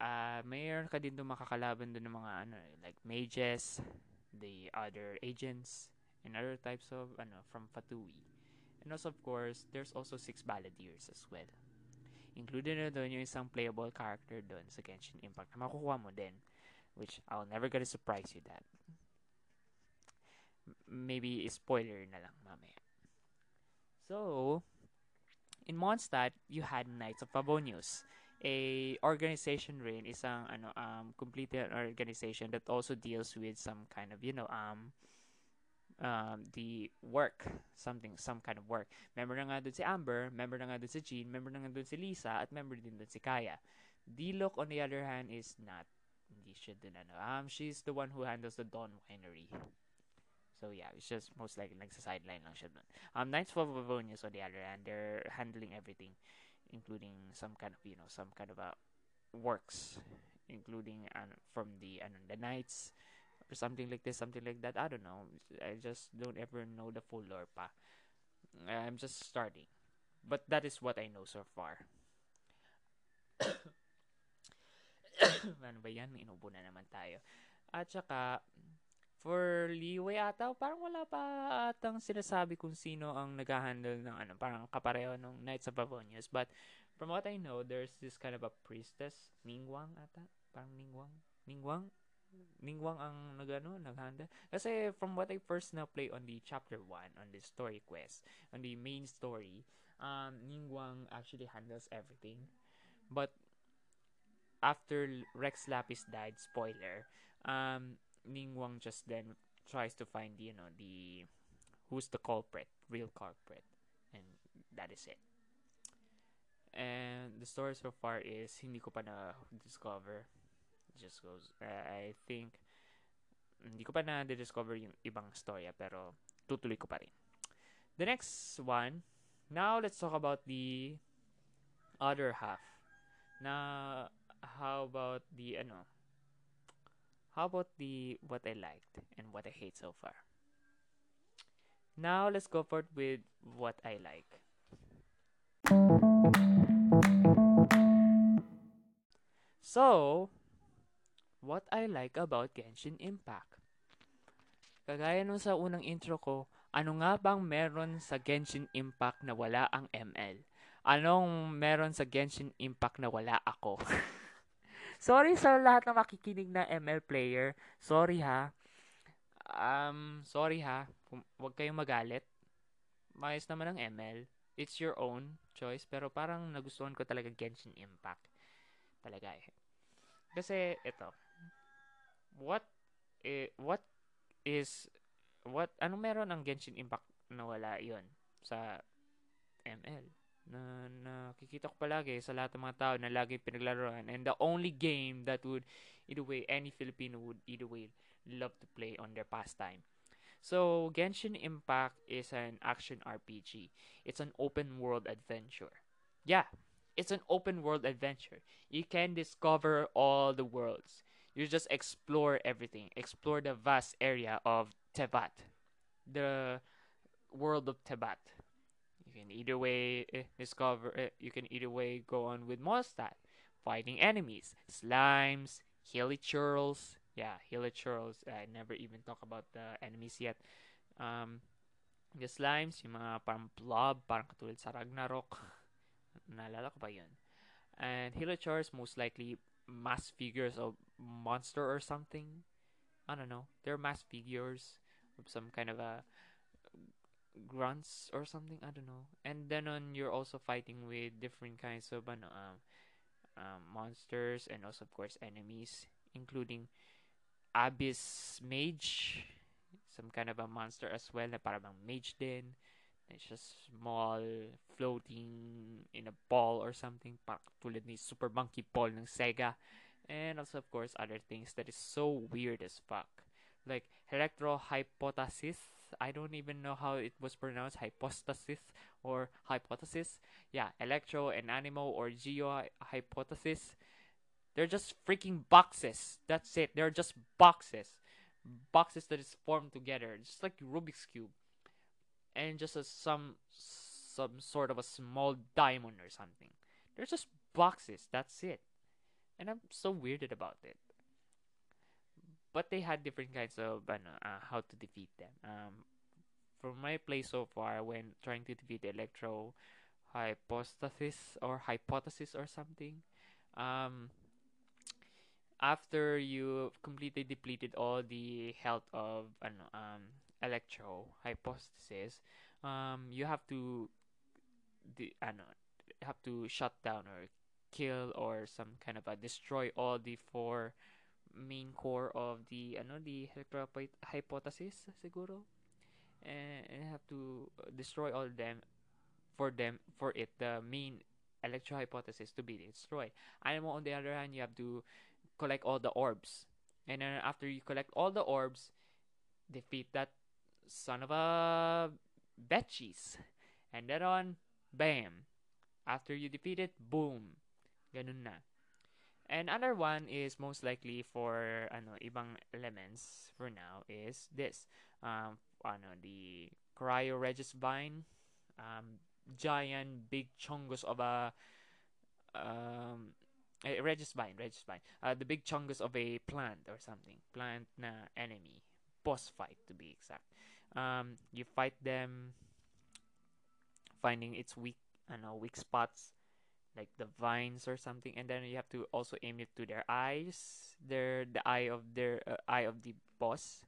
uh, mayroon ka din doon makakalaban doon ng mga ano like mages the other agents and other types of ano from Fatui and also of course there's also six balladeers as well included na doon yung isang playable character doon sa Genshin Impact na makukuha mo din which I'll never gonna surprise you that. Maybe spoiler na lang mamaya. So, in Mondstadt, you had Knights of Favonius, a organization rin, isang ano um organization that also deals with some kind of, you know, um um, the work, something, some kind of work. Member na nga dun si Amber, member na nga dun si Jean, member na nga dun si Lisa, at member din dun si Kaya. D-Look, on the other hand, is not hindi siya dun ano. Um, she's the one who handles the Dawn Winery. So yeah, it's just most likely nagsa-sideline lang siya dun. Um, Knights of Avonius on the other hand, they're handling everything, including some kind of, you know, some kind of a works, including uh, from the, ano, the Knights, or something like this, something like that. I don't know. I just don't ever know the full lore pa. I'm just starting. But that is what I know so far. [coughs] ano ba yan? Inubo na naman tayo. At saka, for Liway ata, parang wala pa atang sinasabi kung sino ang nag-handle ng ano, parang kapareho ng Knights of Avonius. But, from what I know, there's this kind of a priestess, Ningwang ata? Parang Ningwang? Ningwang? Ningwang ang nagano naghanda kasi from what I first now play on the chapter 1 on the story quest on the main story um Ningwang actually handles everything but after Rex Lapis died spoiler um Ningwang just then tries to find you know the who's the culprit real culprit and that is it and the story so far is hindi ko pa na discover just goes uh, I think hindi ko pa na discover yung ibang storya pero tutuloy ko pa rin. The next one, now let's talk about the other half. Na how about the ano? How about the what I liked and what I hate so far? Now let's go forward with what I like. So, what I like about Genshin Impact. Kagaya nung sa unang intro ko, ano nga bang meron sa Genshin Impact na wala ang ML? Anong meron sa Genshin Impact na wala ako? [laughs] Sorry sa lahat na makikinig na ML player. Sorry ha. Um, sorry ha. Huwag kayong magalit. Mayos naman ang ML. It's your own choice. Pero parang nagustuhan ko talaga Genshin Impact. Talaga eh. Kasi, ito what eh, what is what ano meron ang Genshin Impact na wala yon sa ML na nakikita ko palagi sa lahat ng mga tao na lagi pinaglaruan. And the only game that would either way any Filipino would either way love to play on their pastime. So Genshin Impact is an action RPG it's an open world adventure. Yeah it's an open world adventure. You can discover all the worlds. You just explore everything. Explore the vast area of Tebat, the world of Tebat. Can either way eh, discover. Eh, you can either way go on with Mondstadt, fighting enemies, slimes, hilichurls. Yeah, hilichurls. I never even talk about the enemies yet. Um, the slimes, yung mga parang blob, parang katulad sa Ragnarok. [laughs] Naalala ko ba yun? And hilichurls most likely mass figures of monster or something. I don't know. They're mass figures of some kind of a
grunts or something. I don't know. And then on you're also fighting with different kinds of um, um, monsters and also of course enemies, including abyss mage, some kind of a monster as well na parang mage din. It's just small, floating in a ball or something. Parang tulad ni Super Monkey Ball ng Sega. And also, of course, other things that is so weird as fuck. Like, I don't even know how it was pronounced. Hypostasis or hypothesis. Yeah, electro and animal or geo hypothesis. They're just freaking boxes. That's it. They're just boxes. Boxes that is formed together. Just like Rubik's Cube and just some some sort of a small diamond or something. They're just boxes. That's it. And I'm so weirded about it. But they had different kinds of uh, how to defeat them. Um, from my play so far, when trying to defeat Electro hypothesis or hypothesis or something, um, after you've completely depleted all the health of um, electro hypothesis, um, you have to, the, ano, have to shut down or kill or some kind of a destroy all the four main core of the ano the hypothesis siguro and, and have to uh, destroy all them for them for it the main electro hypothesis to be destroyed. Animal on the other hand you have to collect all the orbs and then after you collect all the orbs defeat that son of a betchies. And then on, bam. After you defeat it, boom. Ganun na. And other one is most likely for ano ibang elements for now is this. Um ano the Cryo Regis Vine um giant big chungus of a um eh, Regis Vine, Regis Vine. Uh, the big chungus of a plant or something. Plant na enemy. Boss fight to be exact um, you fight them finding its weak know weak spots like the vines or something and then you have to also aim it to their eyes their the eye of their uh, eye of the boss.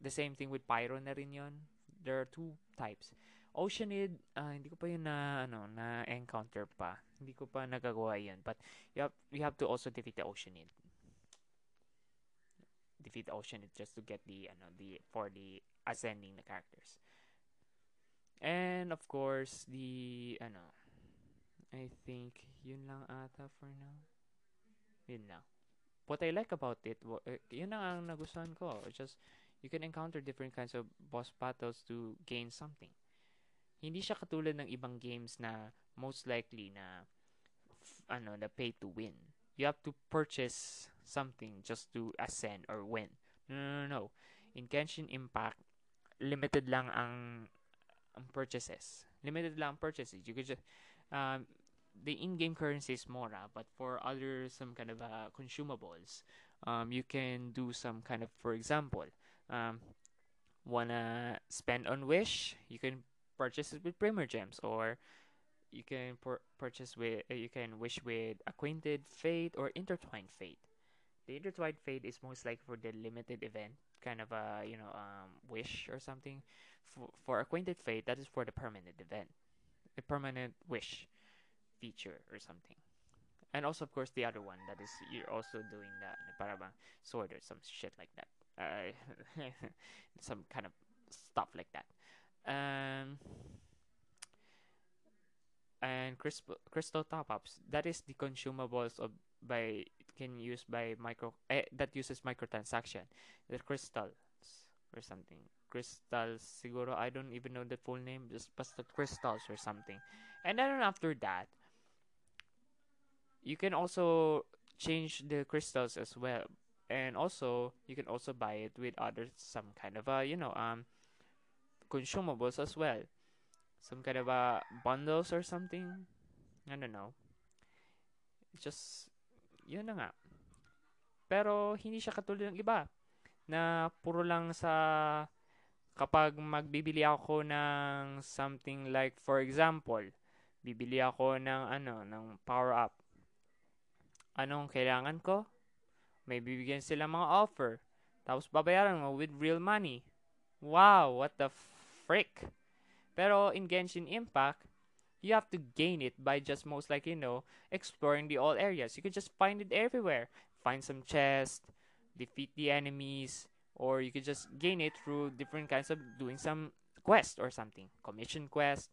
The same thing with pyro na rin yun. There are two types. Oceanid uh, hindi ko pa yun na ano na encounter pa. Hindi ko pa nagagawa yun but you have you have to also defeat the oceanid. Defeat the oceanid just to get the ano the for the ascending the characters. And of course, the ano, I think yun lang ata for now. Yun lang. What I like about it, uh, yun lang ang nagustuhan ko. Just you can encounter different kinds of boss battles to gain something. Hindi siya katulad ng ibang games na most likely na ano, na pay to win. You have to purchase something just to ascend or win. No, no, no, no. In Genshin Impact, limited lang ang ang purchases. Limited lang ang purchases. You could just um, the in-game currency is more, uh, but for other some kind of uh, consumables, um, you can do some kind of, for example, um, wanna spend on Wish, you can purchase it with Primer Gems, or you can pur- purchase with, uh, you can wish with Acquainted Fate or Intertwined Fate. The Intertwined Fate is most likely for the limited event, kind of a you know um, wish or something. For, for acquainted fate, that is for the permanent event, a permanent wish feature or something. And also, of course, the other one that is you're also doing that parang sword or some shit like that. Uh, [laughs] some kind of stuff like that. Um, and crystal crystal top ups. That is the consumables of by can use by micro eh, that uses microtransaction the crystals or something crystals siguro I don't even know the full name just the crystals or something and then after that you can also change the crystals as well and also you can also buy it with other some kind of a you know um consumables as well some kind of a bundles or something I don't know just yun na nga. Pero hindi siya katulad ng iba na puro lang sa kapag magbibili ako ng something like for example, bibili ako ng ano, ng power up. Anong kailangan ko? May bibigyan sila mga offer. Tapos babayaran mo with real money. Wow, what the frick?
Pero in Genshin Impact, you have to gain it by just most likely, you know, exploring the all areas. You can just find it everywhere. Find some chest, defeat the enemies, or you could just gain it through different kinds of doing some quest or something. Commission quest,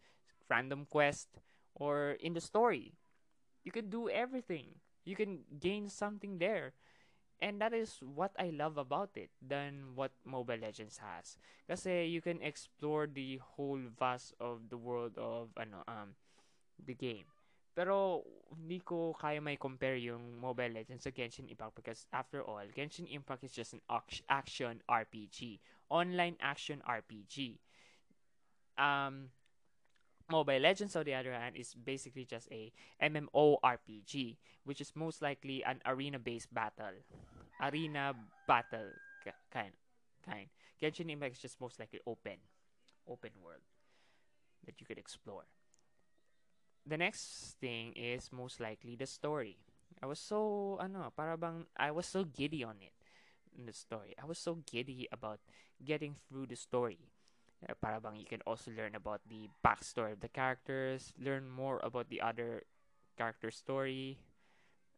random quest, or in the story. You can do everything. You can gain something there. And that is what I love about it than what Mobile Legends has. Kasi you can explore the whole vast of the world of ano um the game. Pero hindi ko kaya may compare yung Mobile Legends sa Genshin Impact because after all, Genshin Impact is just an action RPG, online action RPG. Um Mobile Legends, on the other hand, is basically just a MMORPG, which is most likely an arena-based battle. Arena battle kind. kind. Genshin Impact is just most likely open. Open world that you could explore. The next thing is most likely the story. I was so, ano, para bang, I was so giddy on it, in the story. I was so giddy about getting through the story para bang you can also learn about the backstory of the characters, learn more about the other character story,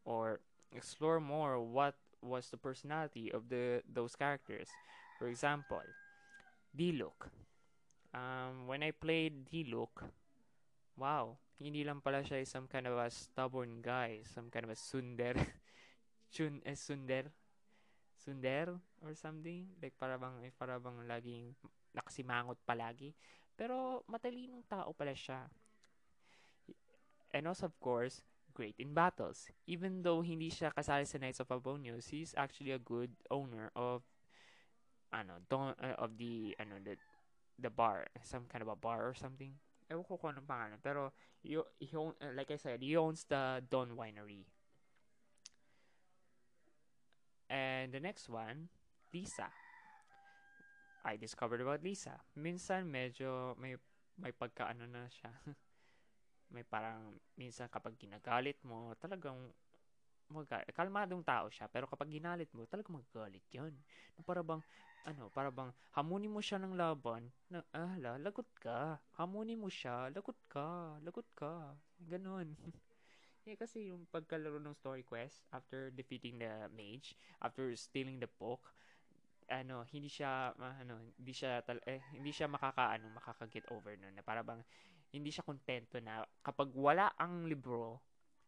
or explore more what was the personality of the those characters. For example, Diluc. Um, when I played Diluc, wow, hindi lang pala siya some kind of a stubborn guy, some kind of a sunder, [laughs] chun, eh, sunder, sunder or something like para bang eh, para bang laging nakasimangot palagi. Pero matalinong tao pala siya. And also, of course, great in battles. Even though hindi siya kasali sa Knights of Abonios, he's actually a good owner of ano, don, uh, of the ano the the bar, some kind of a bar or something. Ewan ko kung anong pangalan. Pero, he, he uh, like I said, he owns the Don Winery. And the next one, Lisa. I discovered about Lisa. Minsan medyo may may pagkaano na siya. [laughs] may parang minsan kapag ginagalit mo, talagang mag kalmadong tao siya, pero kapag ginalit mo, talagang magagalit 'yon. Para bang ano, para bang hamunin mo siya ng laban, na ah, lagot ka. Hamunin mo siya, lagot ka, lagot ka. Ganon. [laughs] eh, kasi yung pagkalaro ng story quest, after defeating the mage, after stealing the book, ano, hindi siya ano, hindi siya tal- eh, hindi siya makakaano, makaka-get over noon na para bang hindi siya kontento na kapag wala ang libro,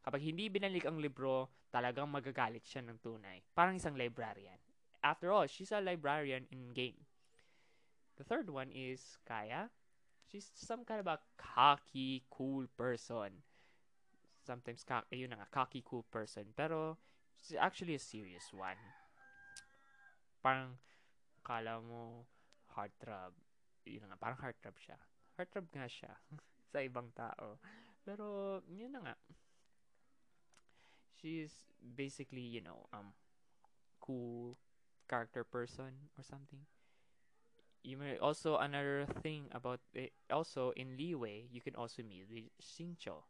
kapag hindi binalik ang libro, talagang magagalit siya ng tunay. Parang isang librarian. After all, she's a librarian in game. The third one is Kaya. She's some kind of a cocky, cool person. Sometimes, cock, yun nga, cocky, cool person. Pero, she's actually a serious one. Parang, kala mo heartthrob. Yun nga, parang heartthrob siya. Heartthrob nga siya [laughs] sa ibang tao. Pero, yun na nga. She's basically, you know, um, cool character person or something. You may also another thing about it, also in Leeway, you can also meet with Xingqiu.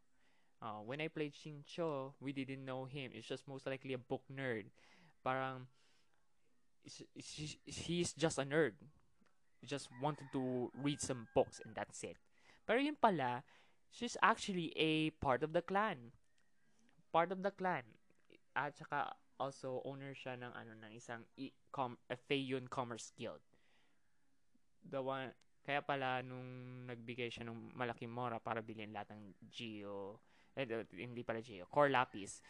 Uh, when I played Xingqiu, we didn't know him. It's just most likely a book nerd. Parang he's just a nerd. Just wanted to read some books and that's it. Pero yun pala, she's actually a part of the clan. Part of the clan. At saka also owner siya ng ano ng isang e-com a Fayun Commerce Guild. The one kaya pala nung nagbigay siya ng malaking mora para bilhin lahat ng Geo eh, hindi pala Geo, Core Lapis.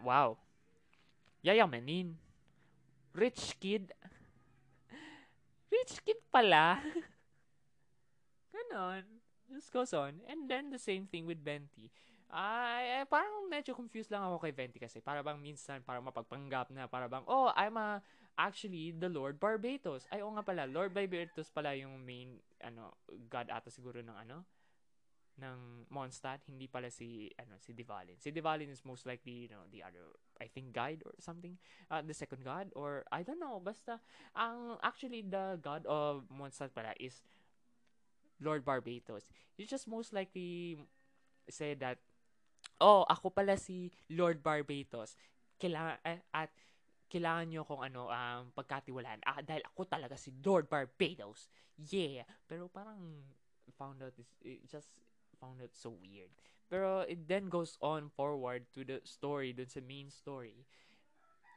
Wow. Yayamanin rich kid. Rich kid pala. [laughs] Ganon. Just goes on. And then, the same thing with Venti. Ay, uh, parang medyo confused lang ako kay Venti kasi para bang minsan parang mapagpanggap na para bang oh I'm a actually the Lord Barbatos. Ay oo nga pala Lord Barbatos pala yung main ano god ata siguro ng ano ng Mondstadt, hindi pala si ano si Divalin. Si Divalin is most likely, you know, the other I think guide or something, uh, the second god or I don't know, basta ang actually the god of Mondstadt pala is Lord Barbatos. You just most likely say that oh, ako pala si Lord Barbatos. Kailangan eh, at kailangan nyo kung ano, um, pagkatiwalaan. Ah, dahil ako talaga si Lord Barbados. Yeah. Pero parang
found out this it just found it so weird. Pero it then goes on forward to the story, dun sa main story.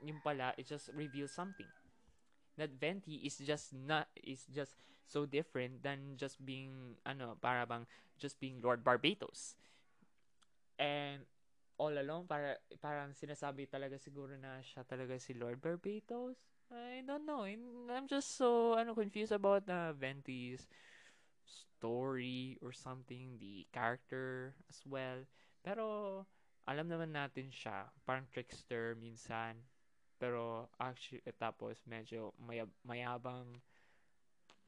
Yung pala, it just reveals something. That Venti is just not is just so different than just being ano, para just being Lord Barbatos. And all along para parang sinasabi talaga siguro na siya talaga si Lord Barbatos. I don't know. I'm just so ano confused about uh, Venti's story or something, the character as well. Pero alam naman natin siya, parang trickster minsan. Pero actually eh, tapos medyo mayab mayabang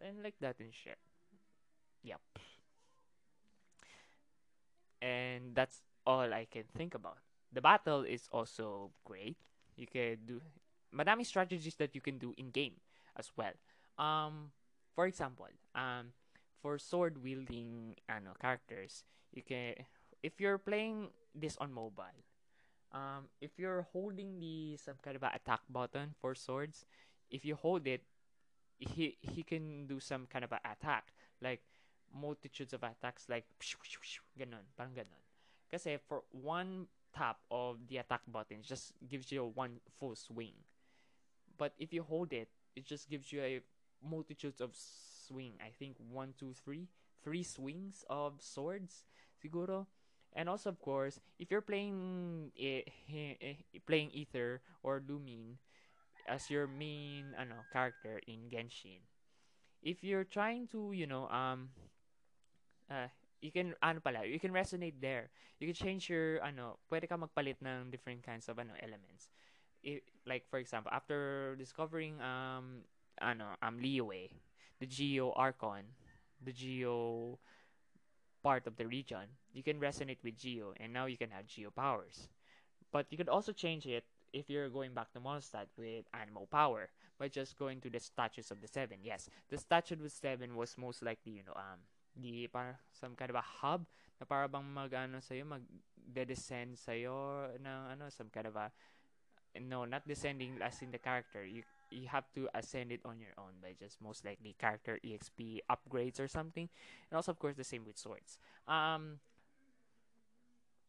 and like that and shit. Yep. And that's all I can think about. The battle is also great. You can do madami strategies that you can do in game as well. Um for example, um for sword wielding ano characters, you can if you're playing this on mobile, um, if you're holding the some kind of attack button for swords, if you hold it, he he can do some kind of a attack like multitudes of attacks like ganon, parang ganon. Kasi for one tap of the attack button just gives you one full swing. But if you hold it, it just gives you a multitudes of swing. I think one, two, three, three swings of swords, siguro. And also, of course, if you're playing eh, eh, playing Ether or Lumine as your main ano character in Genshin, if you're trying to, you know, um, uh, you can ano pala, you can resonate there. You can change your ano, pwede ka magpalit ng different kinds of ano elements. If, like for example, after discovering um ano um Liyue, the Geo Archon, the Geo part of the region, you can resonate with Geo, and now you can have Geo powers. But you could also change it if you're going back to Mondstadt with animal power by just going to the statues of the seven. Yes, the statue the seven was most likely, you know, um, the para some kind of a hub na para bang mag ano sa'yo, mag descend sa'yo ng ano, some kind of a no, not descending as in the character. You you have to ascend it on your own by just most likely character exp upgrades or something. And also of course the same with swords. Um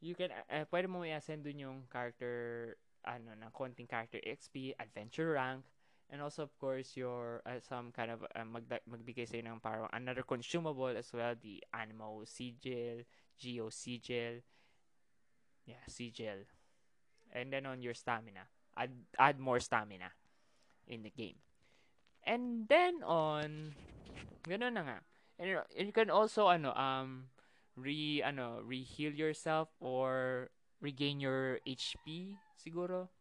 you can uh, pwede mo i-ascend dun yung character ano ng konting character exp adventure rank and also of course your uh, some kind of uh, mag magbigay ng parang another consumable as well the animal sigil geo sigil. Yeah sigil. And then on your stamina add add more stamina in the game. And then on ganun na nga. And you can also ano um re ano re-heal yourself or regain your HP siguro.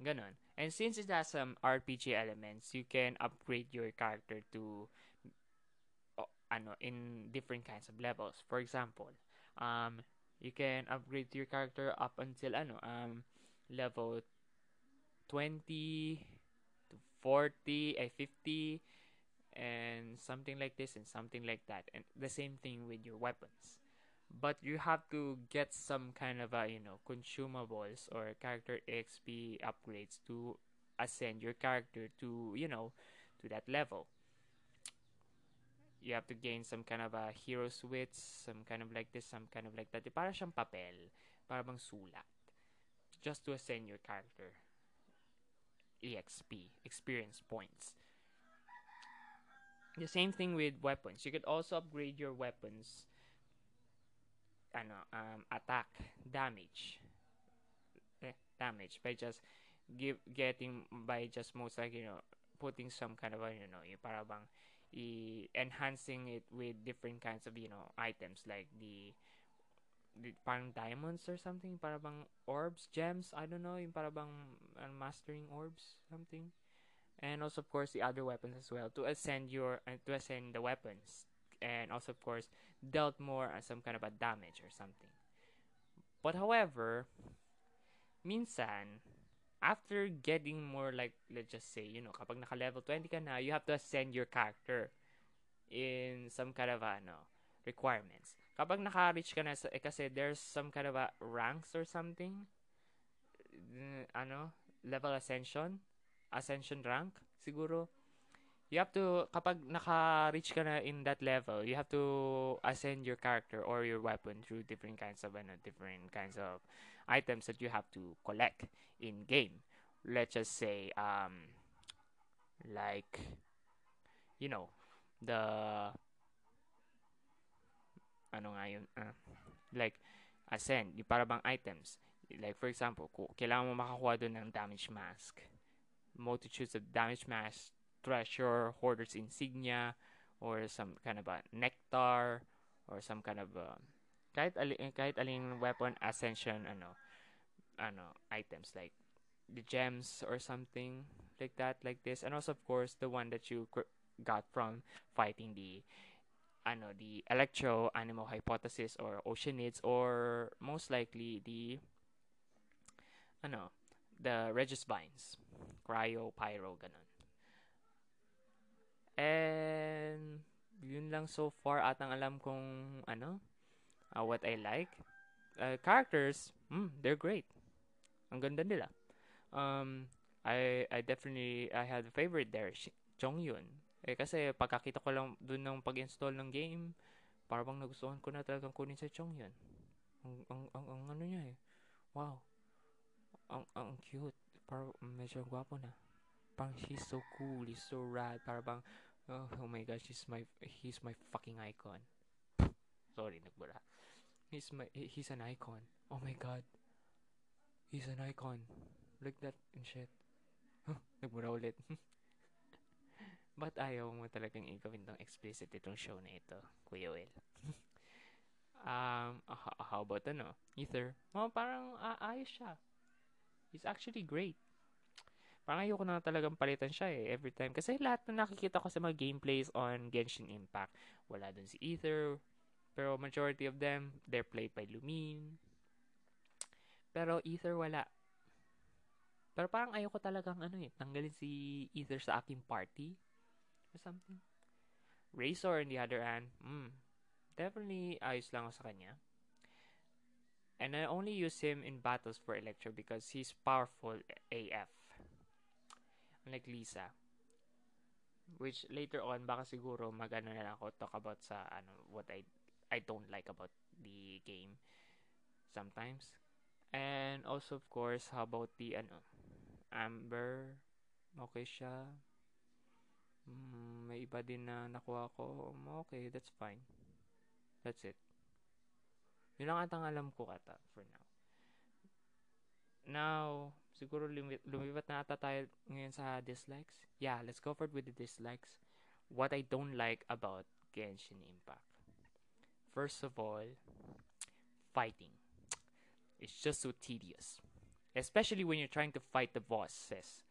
Ganon. And since it has some RPG elements, you can upgrade your character to oh, ano in different kinds of levels. For example, um you can upgrade your character up until ano um level 20 to 40, a 50, and something like this and something like that. And the same thing with your weapons. But you have to get some kind of a, you know, consumables or character XP upgrades to ascend your character to, you know, to that level. You have to gain some kind of a hero switch, some kind of like this, some kind of like that. Para siyang papel, para bang sulat. Just to ascend your character. EXP, experience points. The same thing with weapons. You could also upgrade your weapons ano, um, attack damage eh, damage by just give getting by just most like you know putting some kind of a, you know para bang enhancing it with different kinds of you know items like the parang diamonds or something, para bang orbs, gems, I don't know, yung para bang uh, mastering orbs, something. And also, of course, the other weapons as well to ascend your uh, to ascend the weapons, and also, of course, dealt more uh, some kind of a damage or something. But however, minsan, after getting more like let's just say, you know, kapag naka level 20 ka na, you have to ascend your character in some kind of ano requirements kapag naka-reach ka na sa, eh, kasi there's some kind of a ranks or something uh, ano level ascension ascension rank siguro
you have to kapag naka-reach ka na in that level, you have to ascend your character or your weapon through different kinds of ano, different kinds of items that you have to collect in game. Let's just say um like you know, the ano nga yun, uh, like ascend, yung para bang items. Like for example, kung kailangan mo makakuha doon ng damage mask, multitudes of damage mask, treasure, hoarder's insignia, or some kind of a nectar, or some kind of a, kahit alin, kahit aling weapon ascension ano ano items like the gems or something like that like this and also of course the one that you got from fighting the ano the electro animal hypothesis or oceanids or most likely the ano the Regisbines cryo pyro ganun. And yun lang so far at ang alam kong ano uh, what I like. Uh, characters mm, they're great. Ang ganda nila. Um I I definitely I had a favorite there Chong Yun eh kasi pagkakita ko lang dun ng pag-install ng game parang nagustuhan ko na talagang kunin sa Chong Yun ang, ang, ang, ang ano niya eh wow ang, ang cute parang medyo gwapo na parang he's so cool he's so rad parang Oh, oh my gosh, he's my he's my fucking icon. Sorry, nagbura. He's my he's an icon. Oh my god. He's an icon. Like that and shit. Huh, nagbura ulit. [laughs] Ba't ayaw mo talagang igawin tong explicit itong show na ito, Kuya Will? [laughs] um, uh, how about ano? Ether? Oh, parang uh, ayos siya. He's actually great. Parang ayoko na talagang palitan siya eh, every time. Kasi lahat na nakikita ko sa mga gameplays on Genshin Impact, wala dun si Ether. Pero majority of them, they're played by Lumine. Pero Ether wala. Pero parang ayoko talagang ano eh, tanggalin si Ether sa aking party. Or something. Razor on the other hand, mm, definitely ayos lang ako sa kanya. And I only use him in battles for Electro because he's powerful AF like Lisa. Which later on baka siguro magano na lang ako talk about sa ano what I I don't like about the game sometimes. And also of course how about the ano Amber okay siya. Mm, may iba din na nakuha ko. Okay, that's fine. That's it. Yun lang atang alam ko kata for now. Now, siguro lumit, lumipat na ata tayo ngayon sa dislikes. Yeah, let's go forward with the dislikes. What I don't like about Genshin Impact. First of all, fighting. It's just so tedious. Especially when you're trying to fight the bosses.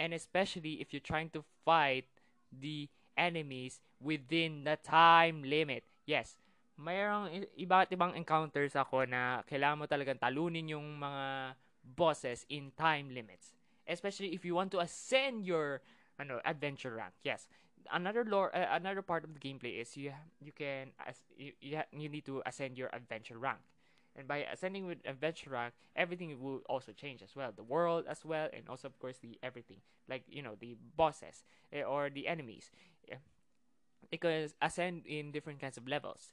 And especially if you're trying to fight the enemies within the time limit. Yes, mayroong iba't ibang encounters ako na kailangan mo talagang talunin yung mga bosses in time limits. Especially if you want to ascend your ano, adventure rank. Yes. Another lore, uh, another part of the gameplay is you you can as you you, you need to ascend your adventure rank. And by ascending with adventure rank, everything will also change as well. The world as well, and also of course the everything, like you know the bosses uh, or the enemies, yeah. because ascend in different kinds of levels.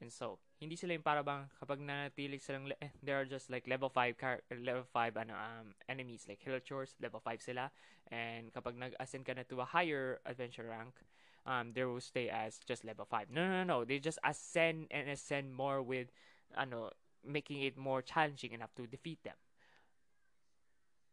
And so, hindi sila yung para bang kapag nanatili silang, eh, there are just like level 5 car- level 5 ano, um, enemies like Hillchors, level 5 sila. And kapag nag-ascend ka na to a higher adventure rank, um, they will stay as just level 5. No, no, no, no. They just ascend and ascend more with, ano, making it more challenging enough to defeat them.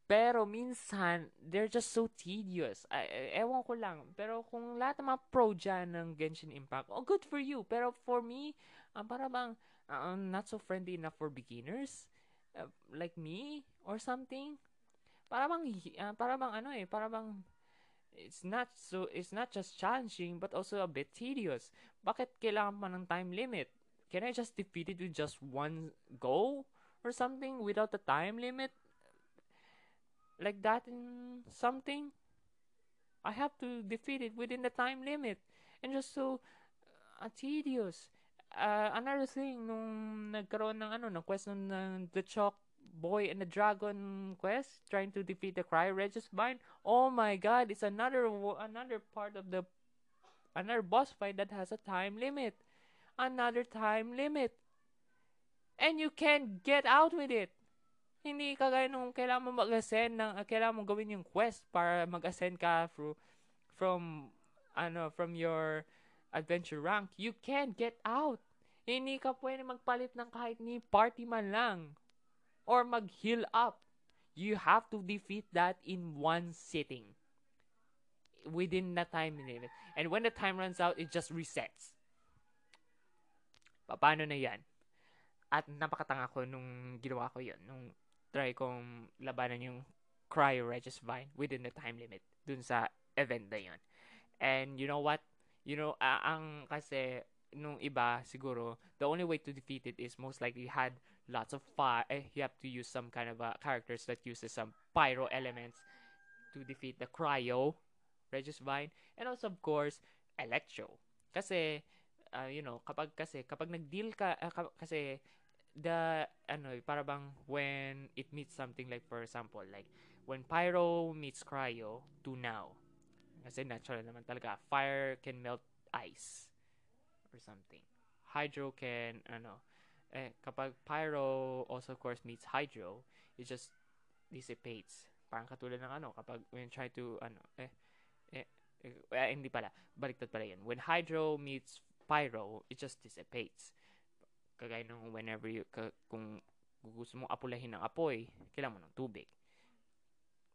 Pero minsan, they're just so tedious. Ay, ewan ko lang. Pero kung lahat ng mga pro dyan ng Genshin Impact, oh, good for you. Pero for me, uh, para bang uh, not so friendly enough for beginners? Uh, like me? Or something? Para bang, uh, para bang ano eh, para bang it's not so it's not just challenging but also a bit tedious. Bakit kailangan pa ng time limit? Can I just defeat it with just one go or something without the time limit? like that in something, I have to defeat it within the time limit. And just so uh, tedious. Uh, another thing, nung nagkaroon ng ano, ng question ng the chalk
boy and the dragon quest trying to defeat the Cry Regis Bind. Oh my god, it's another another part of the another boss fight that has a time limit. Another time limit. And you can't get out with it. Hindi kagaya nung kailangan mo mag-ascend ng, uh, kailangan mo gawin yung quest para mag-ascend ka through, from, ano, from your adventure rank. You can't get out. Hindi ka pwede magpalit ng kahit ni party man lang. Or mag-heal up. You have to defeat that in one sitting. Within the time limit. And when the time runs out, it just resets. Paano na yan? At napakatanga ko nung ginawa ko yun. Nung try kong labanan yung Cryo Regis Vine within the time limit dun sa event na yun. And you know what? You know, uh, ang kasi nung iba siguro the only way to defeat it is most likely had lots of fire eh, you have to use some kind of uh, characters that uses some pyro elements to defeat the cryo Regis Vine and also of course Electro kasi uh, you know kapag kasi kapag nag-deal ka uh, kasi the ano para bang when it meets something like for example like when pyro meets cryo to now. Kasi natural naman talaga fire can melt ice or something. Hydro can ano eh kapag pyro also of course meets hydro it just dissipates. Parang katulad ng ano kapag when try to ano eh eh, eh, eh hindi pala baliktad pala yun. When hydro meets pyro it just dissipates kagaya ng whenever you, ka, kung gusto mong apulahin ng apoy, kailangan mo ng tubig.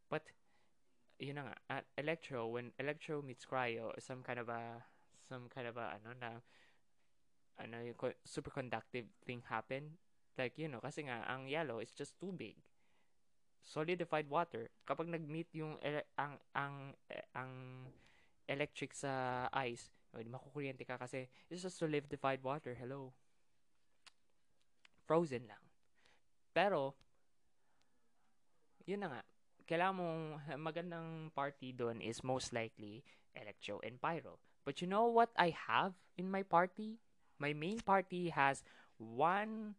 But, yun na nga, at electro, when electro meets cryo, some kind of a, some kind of a, ano na, ano, superconductive thing happen. Like, you know, kasi nga, ang yellow is just tubig. Solidified water. Kapag nag-meet yung, ele- ang, ang, ang electric sa ice, makukuryente ka kasi it's just solidified water. Hello frozen lang. Pero, yun na nga, kailangan mong [laughs] magandang party doon is most likely Electro and Pyro. But you know what I have in my party? My main party has one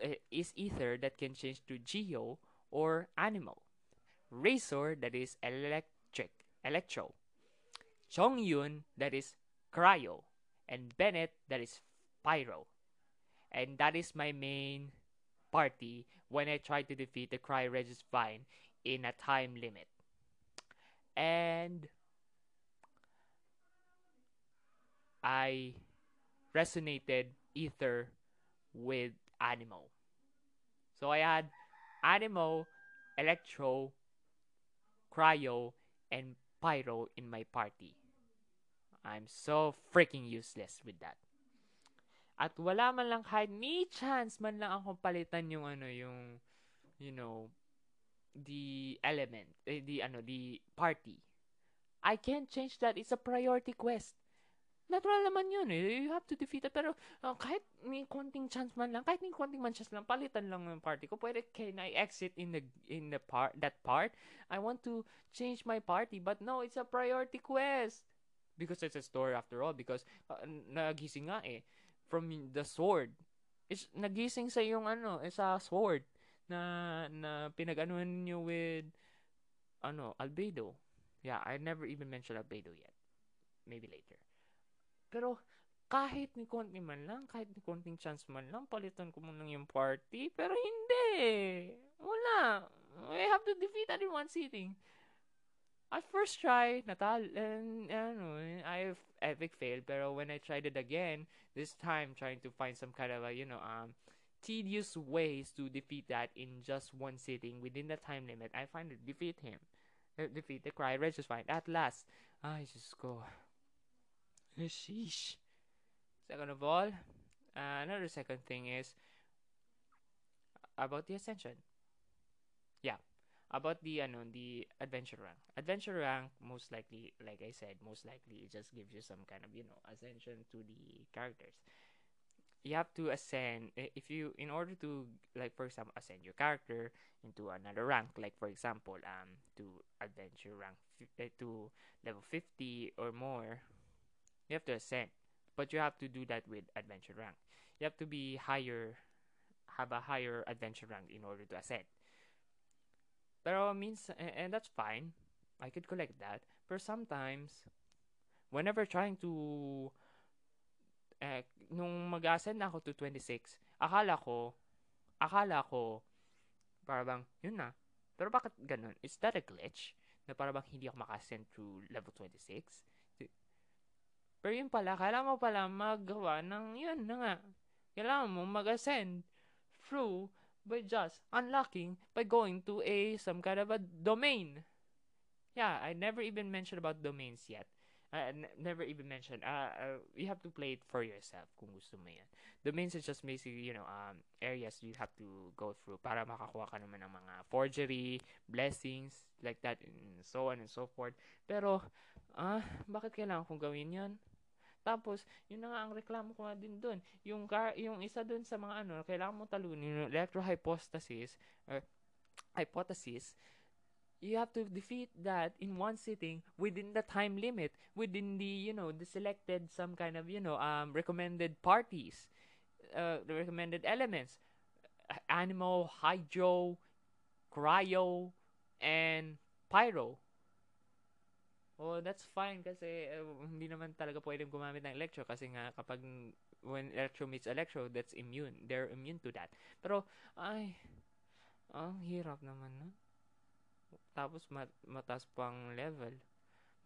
uh, is Ether that can change to Geo or Animal. Razor that is electric, Electro. Chongyun that is Cryo. And Bennett that is Pyro. And that is my main party when I try to defeat the Cry Regis Vine in a time limit. And I resonated Ether with Animo. So I had Animo, Electro, Cryo, and Pyro in my party. I'm so freaking useless with that. At wala man lang kahit ni chance man lang akong palitan yung ano, yung, you know, the element, eh, the ano, the party. I can't change that. It's a priority quest. Natural naman yun eh. You have to defeat it. Pero uh, kahit may konting chance man lang, kahit may konting man chance lang, palitan lang ng party ko. Pwede, can I exit in the in the part that part? I want to change my party, but no, it's a priority quest. Because it's a story after all. Because uh, nagising nga eh from the sword. Is nagising sa yung ano, eh, sa sword na na pinag-anuhan niyo with ano, albedo. Yeah, I never even mentioned albedo yet. Maybe later. Pero kahit ni konti man lang, kahit ni konting chance man lang, palitan ko muna yung party. Pero hindi. Wala. I have to defeat that one sitting. I first try, natal, and ano, I have epic failed. Pero when I tried it again, this time trying to find some kind of a, you know, um, tedious ways to defeat that in just one sitting within the time limit, I finally defeat him. Uh, defeat the Cry Regis fine. At last, I just go. Sheesh. Second of all, uh, another second thing is about the ascension. About the ano the adventure rank. Adventure rank most likely like i said most likely it just gives you some kind of you know ascension to the characters. You have to ascend if you in order to like for example ascend your character into another rank like for example um to adventure rank uh, to level 50 or more you have to ascend. But you have to do that with adventure rank. You have to be higher
have a higher adventure rank in order to ascend. Pero means and, and that's fine. I could collect that. But sometimes whenever trying to eh, nung mag-ascend ako to 26, akala ko akala ko para bang yun na. Pero bakit ganun? Is that a glitch? Na para bang hindi ako maka-ascend to level 26? Pero yun pala, kailangan mo pala magawa ng yun na nga. Kailangan mo mag-ascend through by just unlocking by going to a some kind of a domain. Yeah, I never even mentioned about domains yet. I n- never even mentioned. Uh, uh, you have to play it for yourself kung gusto mo yan. Domains are just basically, you know, um, areas you have to go through para makakuha ka naman ng mga forgery, blessings, like that, and so on and so forth. Pero, ah, bakit kailangan kong gawin yon? Tapos, yun na nga ang reklamo ko nga din doon. Yung, car, yung isa doon sa mga ano, kailangan mo talunin yung electrohypostasis, or hypothesis, you have to defeat that in one sitting within the time limit, within the, you know, the selected some kind of, you know, um, recommended parties, uh, the recommended elements, Animo, Hydro, Cryo, and Pyro. Oh, that's fine kasi uh, hindi naman talaga pwedeng gumamit ng electro kasi nga kapag when electro meets electro, that's immune. They're immune to that. Pero, ay, ang hirap naman na. Tapos, mat mataas pang level.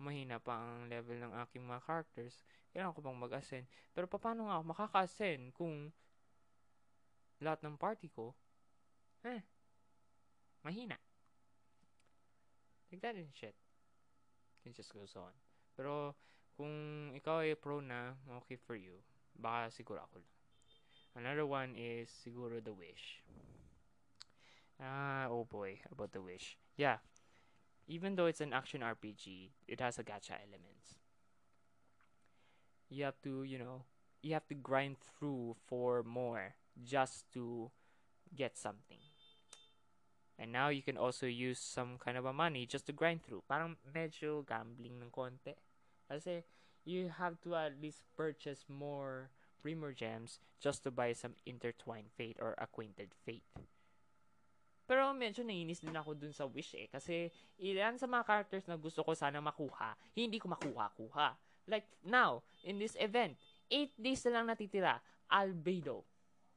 Mahina pa ang level ng aking mga characters. Kailangan ko pang mag-ascend. Pero, paano nga ako makaka-ascend kung lahat ng party ko, eh, mahina. Like that and shit. It just goes on. Pero, kung ikaw ay pro na, okay for you. Baka siguro ako lang. Another one is siguro The Wish. Ah, oh boy, about The Wish. Yeah. Even though it's an action RPG, it has a gacha elements. You have to, you know, you have to grind through for more just to get something. And now you can also use some kind of a money just to grind through. Parang medyo gambling ng konti. Kasi you have to at least purchase more Premier Gems just to buy some Intertwined Fate or Acquainted Fate. Pero medyo nainis din ako dun sa Wish eh. Kasi ilan sa mga characters na gusto ko sana makuha, hindi ko makuha-kuha. Like now, in this event, 8 days na lang natitira. Albedo.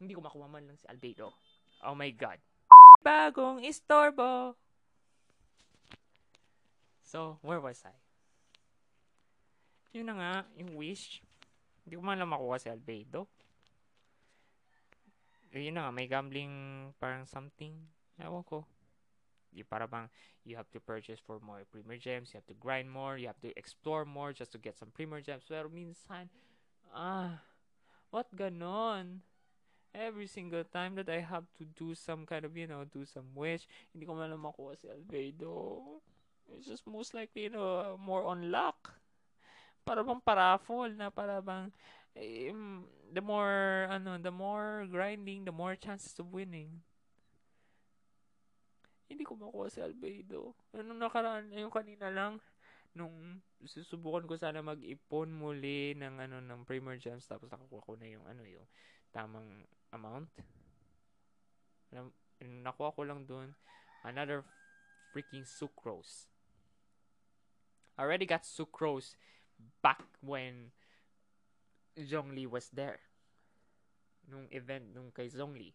Hindi ko makuha man lang si Albedo. Oh my God. Bagong istorbo. So, where was I? Yun na nga, yung wish. Hindi ko man lang makuha si Albedo. Yun na nga, may gambling parang something. Ewan ko. Di para bang you have to purchase for more premier gems, you have to grind more, you have to explore more just to get some premier gems. Pero minsan, ah, what ganon? Every single time that I have to do some kind of, you know, do some wish, hindi ko man lang makuha si Albedo. It's just most likely, you know, more on luck. Para bang paraffol na para bang eh, the more ano, the more grinding, the more chances of winning. Hindi ko makuha si Albedo. Anong nakaraan, yung kanina lang, nung susubukan ko sana mag-ipon muli ng ano ng Premier Gems tapos nakakuha ko na yung ano yung tamang amount. Nakuha ko lang dun another freaking sucrose. I already got sucrose back when Zhongli was there. Nung event nung kay Zhongli.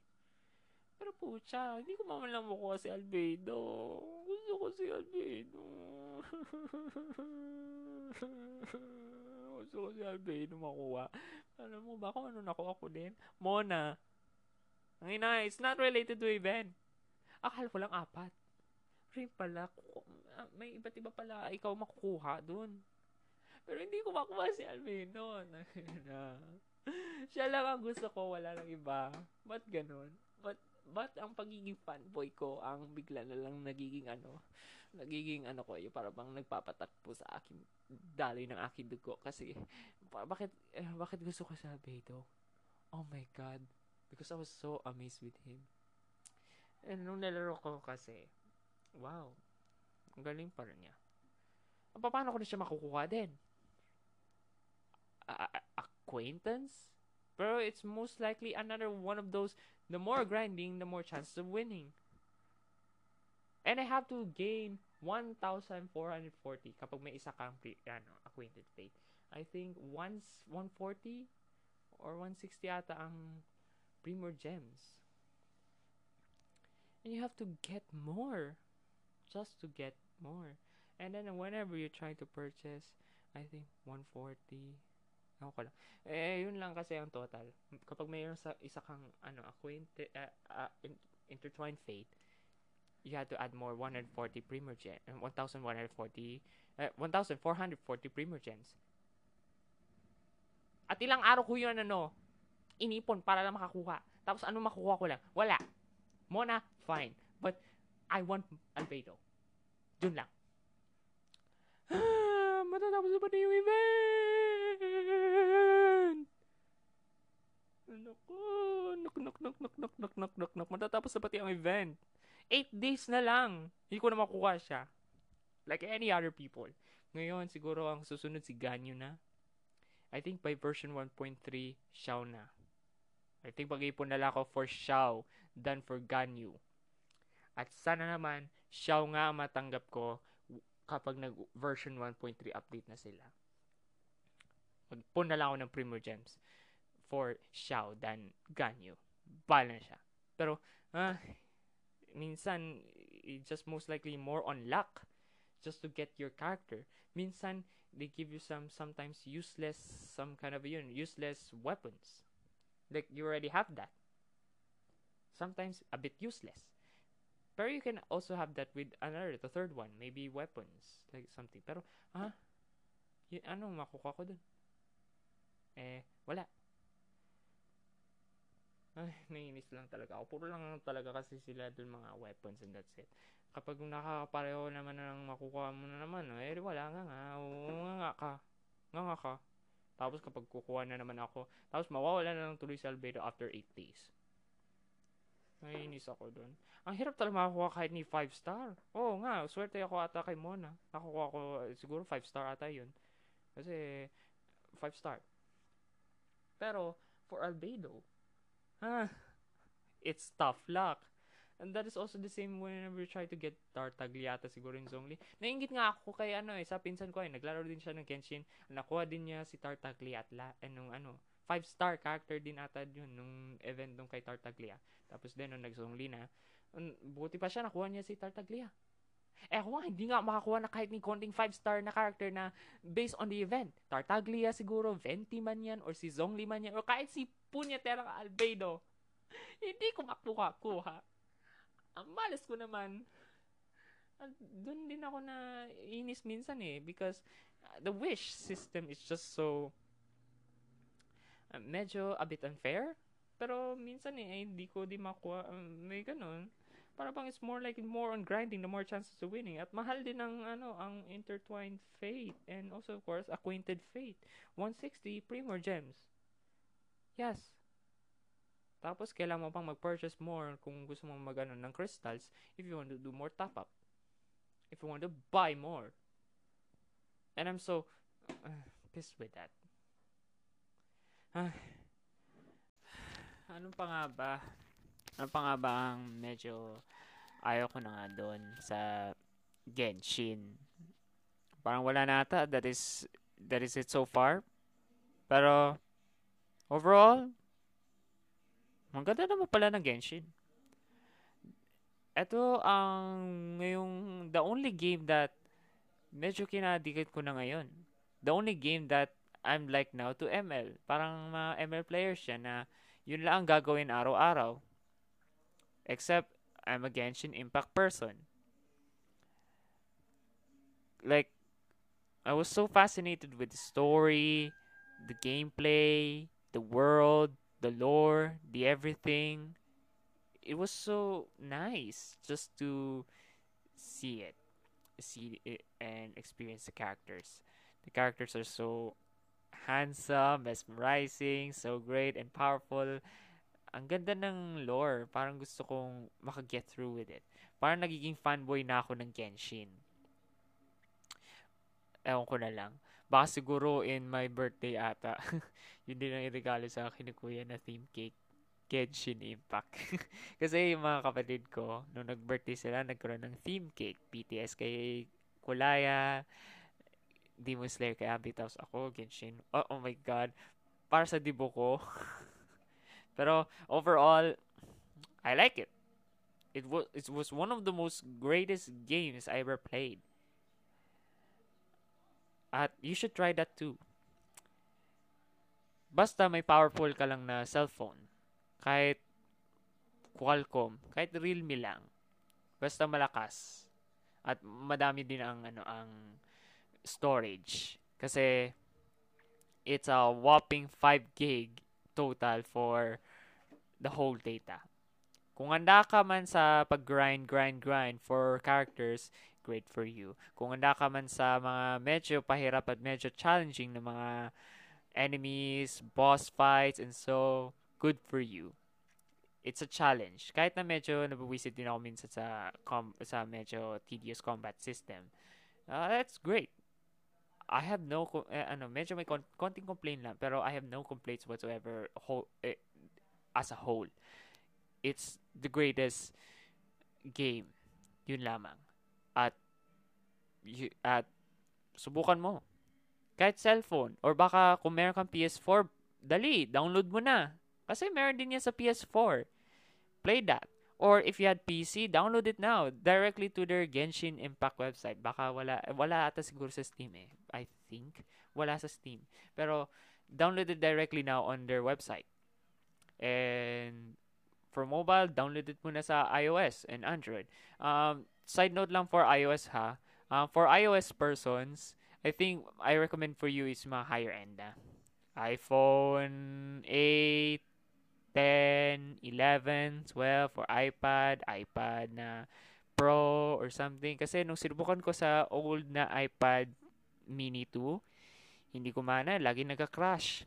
Pero pucha, hindi ko man lang makuha si Albedo. Gusto ko si Albedo. [laughs] Gusto ko si Albedo makuha. Alam mo ba kung ano nakuha ko din? Mona. Ang ina, it's not related to event. Akala ko lang apat. Rin pala, may iba't iba pala ikaw makukuha dun. Pero hindi ko makuha si Alvino. [laughs] Siya lang ang gusto ko, wala lang iba. Ba't ganun? Ba't, ba't ang pagiging fanboy ko ang bigla na lang nagiging ano, nagiging ano ko, yung para bang nagpapatakpo sa akin, daloy ng aking dugo. Kasi, bakit, eh, bakit gusto ko sa Albedo? Oh my God because I was so amazed with him. And nung nalaro ko kasi, wow, ang galing pa rin niya. Paano ko na siya makukuha din? A- acquaintance?
Pero it's most likely another one of those, the more grinding, the more chances of winning. And I have to gain 1,440 kapag may isa kang ano, acquainted fate. I think once 140 or 160 ata ang Premier Gems. And you have to get more just to get more. And then whenever you try to purchase, I think 140. Ako ko lang. Eh, yun lang kasi ang total. Kapag mayroon sa isa kang ano, acquainted, uh, uh, intertwined fate, you had to add more 140 Premier Gems, 1,140, uh, 1,440 Premier Gems. At ilang araw ko yun, ano, inipon para lang makakuha. Tapos ano makukuha ko lang? Wala. Mona, fine. But, I want Albedo. Yun lang. Ah, matatapos ba na yung event? Naku, nok, nok, nok, nok, nok, nok, nok, nok, nok. Matatapos na pati ang event. Eight days na lang. Hindi ko na makuha siya. Like any other people. Ngayon, siguro ang susunod si Ganyo na. I think by version 1.3, Xiao na. I think pag-ipon na lang ako for Xiao than for Ganyu. At sana naman, Xiao nga matanggap ko kapag nag version 1.3 update na sila. Magpun na lang ako ng Premier Gems for Xiao than Ganyu. Bala na siya. Pero, ah, minsan, just most likely more on luck just to get your character. Minsan, they give you some sometimes useless, some kind of yun, useless weapons. Like, you already have that. Sometimes, a bit useless. Pero you can also have that with another, the third one. Maybe weapons, like something. Pero, ha? Y- ano makukuha ko dun? Eh, wala. Ay, naiinis lang talaga ako. Puro lang talaga kasi sila dun mga weapons and that's it. Kapag nakakapareho naman na ng makukuha mo na naman, eh, wala nga nga. Oo nga nga ka. Nga nga ka. Tapos kapag kukuha na naman ako, tapos mawawala na lang tuloy si Albedo after 8 days. Naiinis ako doon. Ang hirap talaga makakuha kahit ni 5 star. Oo nga, swerte ako ata kay Mona. Nakukuha ko, siguro 5 star ata yun. Kasi, 5 star. Pero, for Albedo, ah, it's tough luck. And that is also the same whenever you try to get Tartagliata siguro in Zongli. Nainggit nga ako kay ano eh, sa pinsan ko eh, naglaro din siya ng Genshin. Nakuha din niya si Tartagliata, eh, nung ano, 5 star character din ata yun nung event nung kay Tartaglia. Tapos din nung nag-Zongli na, buti pa siya nakuha niya si Tartaglia. Eh ako nga, hindi nga makakuha na kahit ni konting 5 star na character na based on the event. Tartaglia siguro, Venti man yan, or si Zongli man yan, or kahit si Punyetera Albedo. [laughs] hindi ko makuha-kuha ang malas ko naman, doon din ako na inis minsan eh because uh, the wish system is just so uh, medyo a bit unfair. Pero minsan eh hindi ko di makuha um, may ganun. Para bang it's more like more on grinding the more chances of winning. At mahal din ang ano ang intertwined fate and also of course acquainted fate. 160 premier gems. Yes tapos, kailangan mo pang mag-purchase more kung gusto mo mag ano, ng crystals if you want to do more top-up. If you want to buy more. And I'm so uh, pissed with that. Ah. [sighs] Anong pa nga ba? Ano pa nga ba ang medyo ayaw ko na nga doon sa Genshin? Parang wala na ata. That is, that is it so far. Pero, overall, ang ganda naman pala ng Genshin. Ito ang ngayong the only game that medyo kinadikit ko na ngayon. The only game that I'm like now to ML. Parang mga ML players siya na yun lang ang gagawin araw-araw. Except I'm a Genshin Impact person. Like, I was so fascinated with the story, the gameplay, the world, the lore, the everything. It was so nice just to see it, see it, and experience the characters. The characters are so handsome, mesmerizing, so great and powerful. Ang ganda ng lore. Parang gusto kong makaget through with it. Parang nagiging fanboy na ako ng Genshin. Ewan ko na lang.
Baka siguro in my birthday ata. [laughs] yun din ang regalo sa akin ni Kuya na theme cake. Genshin Impact. [laughs] Kasi yung mga kapatid ko, nung nag-birthday sila, nagkaroon ng theme cake. BTS kay Kulaya, Demon Slayer kay Abby, tapos ako, Genshin. Oh, oh my God. Para sa dibo ko. [laughs] Pero overall, I like it. It was it was one of the most greatest games I ever played. At you should try that too. Basta may powerful ka lang na cellphone. Kahit Qualcomm, kahit Realme lang. Basta malakas. At madami din ang ano ang storage kasi it's a whopping 5 gig total for the whole data. Kung handa ka man sa pag-grind, grind, grind for characters, great for you. Kung handa ka man sa mga medyo pahirap at medyo challenging na mga enemies, boss fights, and so, good for you. It's a challenge. Kahit na medyo nabawisit din ako minsan sa, com- sa medyo tedious combat system, uh, that's great. I have no, eh, ano, medyo may kon- konting complaint lang, pero I have no complaints whatsoever whole, eh, as a whole. It's the greatest game. Yun lamang. At, y- at, subukan mo. Kahit cellphone. Or baka kung meron kang PS4, dali, download mo na. Kasi meron din yan sa PS4. Play that. Or if you had PC, download it now directly to their Genshin Impact website. Baka wala wala ata siguro sa Steam eh. I think wala sa Steam. Pero download it directly now on their website. And for mobile, download it muna sa iOS and Android. Um, side note lang for iOS ha. Um, for iOS persons, I think I recommend for you is mga higher end na. iPhone 8, 10, 11, 12 for iPad, iPad na Pro or something. Kasi nung sinubukan ko sa old na iPad Mini 2, hindi ko mana, lagi nagka-crash.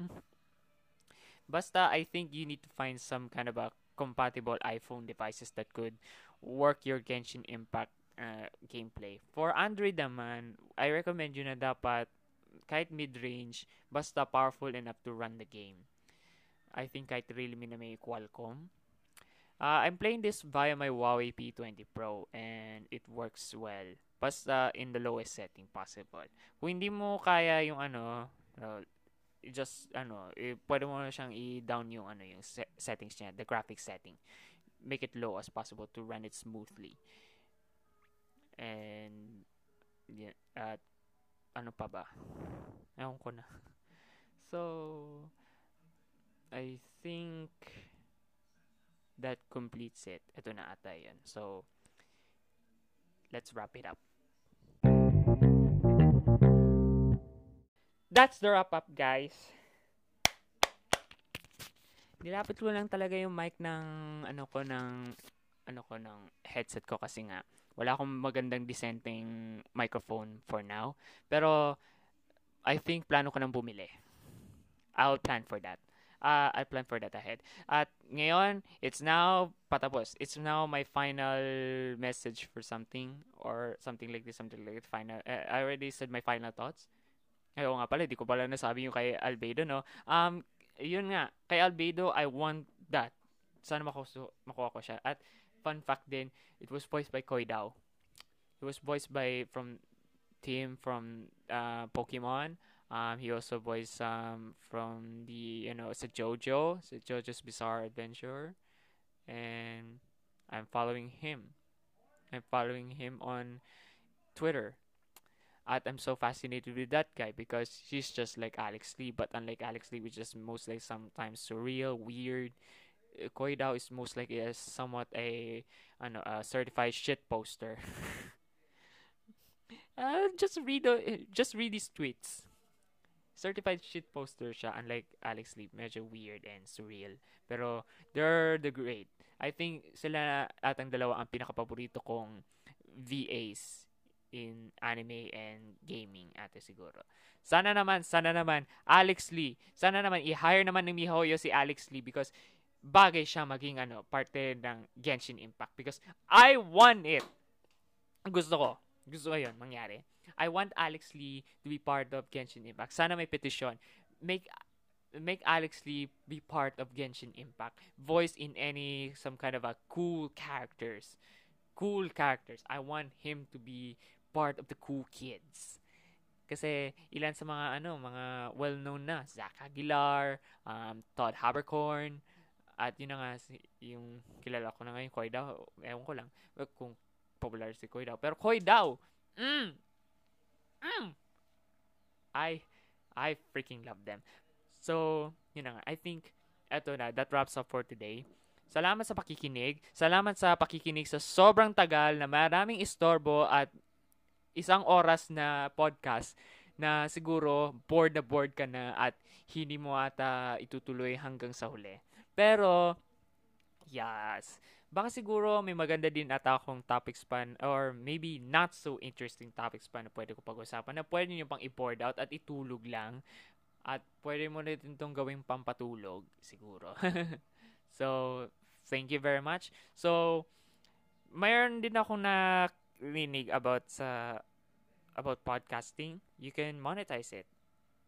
[laughs] Basta, I think you need to find some kind of a compatible iPhone devices that could work your Genshin Impact uh, gameplay. For Android naman, I recommend you na dapat kahit mid-range, basta powerful enough to run the game. I think kahit Realme na may Qualcomm. Uh, I'm playing this via my Huawei P20 Pro and it works well. Basta in the lowest setting possible. Kung hindi mo kaya yung ano, uh, just ano, eh, pwede mo na siyang i-down yung ano yung se- settings niya, the graphics setting. Make it low as possible to run it smoothly. And yeah, at ano pa ba? Ewan ko na. So, I think that completes it. Ito na ata yan. So, let's wrap it up. That's the wrap up, guys. Nilapit ko lang talaga yung mic ng ano ko ng ano ko ng headset ko kasi nga wala akong magandang dissenting microphone for now. Pero I think plano ko nang bumili. I'll plan for that. Uh, I'll plan for that ahead. At ngayon, it's now patapos. It's now my final message for something or something like this, something like that. Final. Uh, I already said my final thoughts. Ayaw nga pala, di ko pala nasabi yung kay Albedo, no? Um, yun nga, kay Albedo, I want that. Sana makuha, makuha ko siya. At fun fact then, it was voiced by Koi Dao. It was voiced by from team from uh, Pokemon. Um, he also voiced um, from the you know it's a JoJo, it's a JoJo's Bizarre Adventure, and I'm following him. I'm following him on Twitter. I'm so fascinated with that guy because he's just like Alex Lee, but unlike Alex Lee, which is mostly sometimes surreal, weird. Koi Dao is most like a somewhat a ano a certified shit poster. [laughs] uh, just read the, just read his tweets. Certified shit poster siya unlike Alex Lee, medyo weird and surreal. Pero they're the great. I think sila atang dalawa ang pinakapaborito kong VAs in anime and gaming ate siguro. Sana naman, sana naman, Alex Lee. Sana naman, i-hire naman ng MiHoYo si Alex Lee because bagay siya maging ano, parte ng Genshin Impact because I want it. Gusto ko. Gusto ko yun, mangyari. I want Alex Lee to be part of Genshin Impact. Sana may petition. Make make Alex Lee be part of Genshin Impact. Voice in any some kind of a cool characters. Cool characters. I want him to be part of the cool kids. Kasi ilan sa mga ano, mga well-known na, Zach Aguilar, um, Todd Habercorn, at yun na nga, yung kilala ko na ngayon, Koy Dao, ewan ko lang, kung popular si Koy Dao. Pero Koy Dao, mm, mm, I, I freaking love them. So, yun na nga, I think, eto na, that wraps up for today. Salamat sa pakikinig. Salamat sa pakikinig sa sobrang tagal na maraming istorbo at isang oras na podcast na siguro bored na bored ka na at hindi mo ata itutuloy hanggang sa huli. Pero, yes. Baka siguro may maganda din ata akong topic span or maybe not so interesting topic span na pwede ko pag-usapan na pwede nyo pang i-board out at itulog lang. At pwede mo na itong gawing pampatulog, siguro. [laughs] so, thank you very much. So, mayroon din ako na rinig about sa about podcasting, you can monetize it.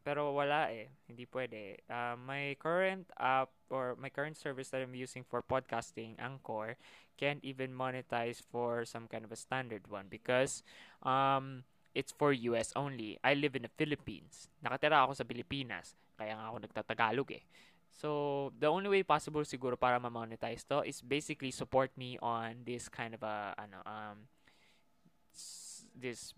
Pero wala eh, hindi pwede. Uh, my current app or my current service that I'm using for podcasting, Anchor, can't even monetize for some kind of a standard one because um, it's for US only. I live in the Philippines. Nakatira ako sa Pilipinas, kaya nga ako nagtatagalog eh. So, the only way possible siguro para ma-monetize to is basically support me on this kind of a, ano, um, this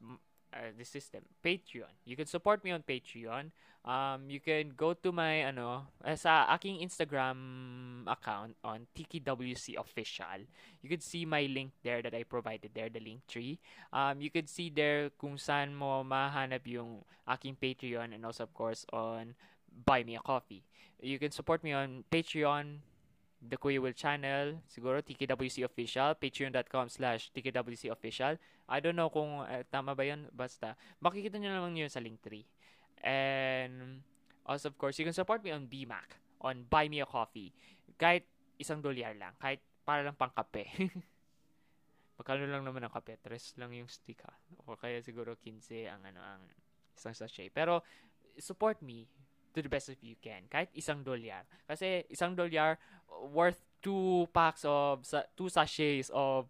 uh, this system Patreon. You can support me on Patreon. Um you can go to my ano uh, sa aking Instagram account on TKWC official. You can see my link there that I provided there the link tree. Um you can see there kung saan mo mahanap yung aking Patreon and also of course on buy me a coffee. You can support me on Patreon the Kuya Will channel, siguro TKWC official, patreon.com slash TKWC official. I don't know kung uh, tama ba yun, basta makikita nyo naman yun sa link tree. And also of course, you can support me on BMAC, on Buy Me a Coffee. Kahit isang dolyar lang, kahit para lang pang kape. [laughs] Magkano lang naman ang kape? Tres lang yung stick ha. O kaya siguro 15 ang ano ang isang sachet. Pero support me to the best of you can. Kahit isang dolyar. Kasi isang dolyar worth two packs of, two sachets of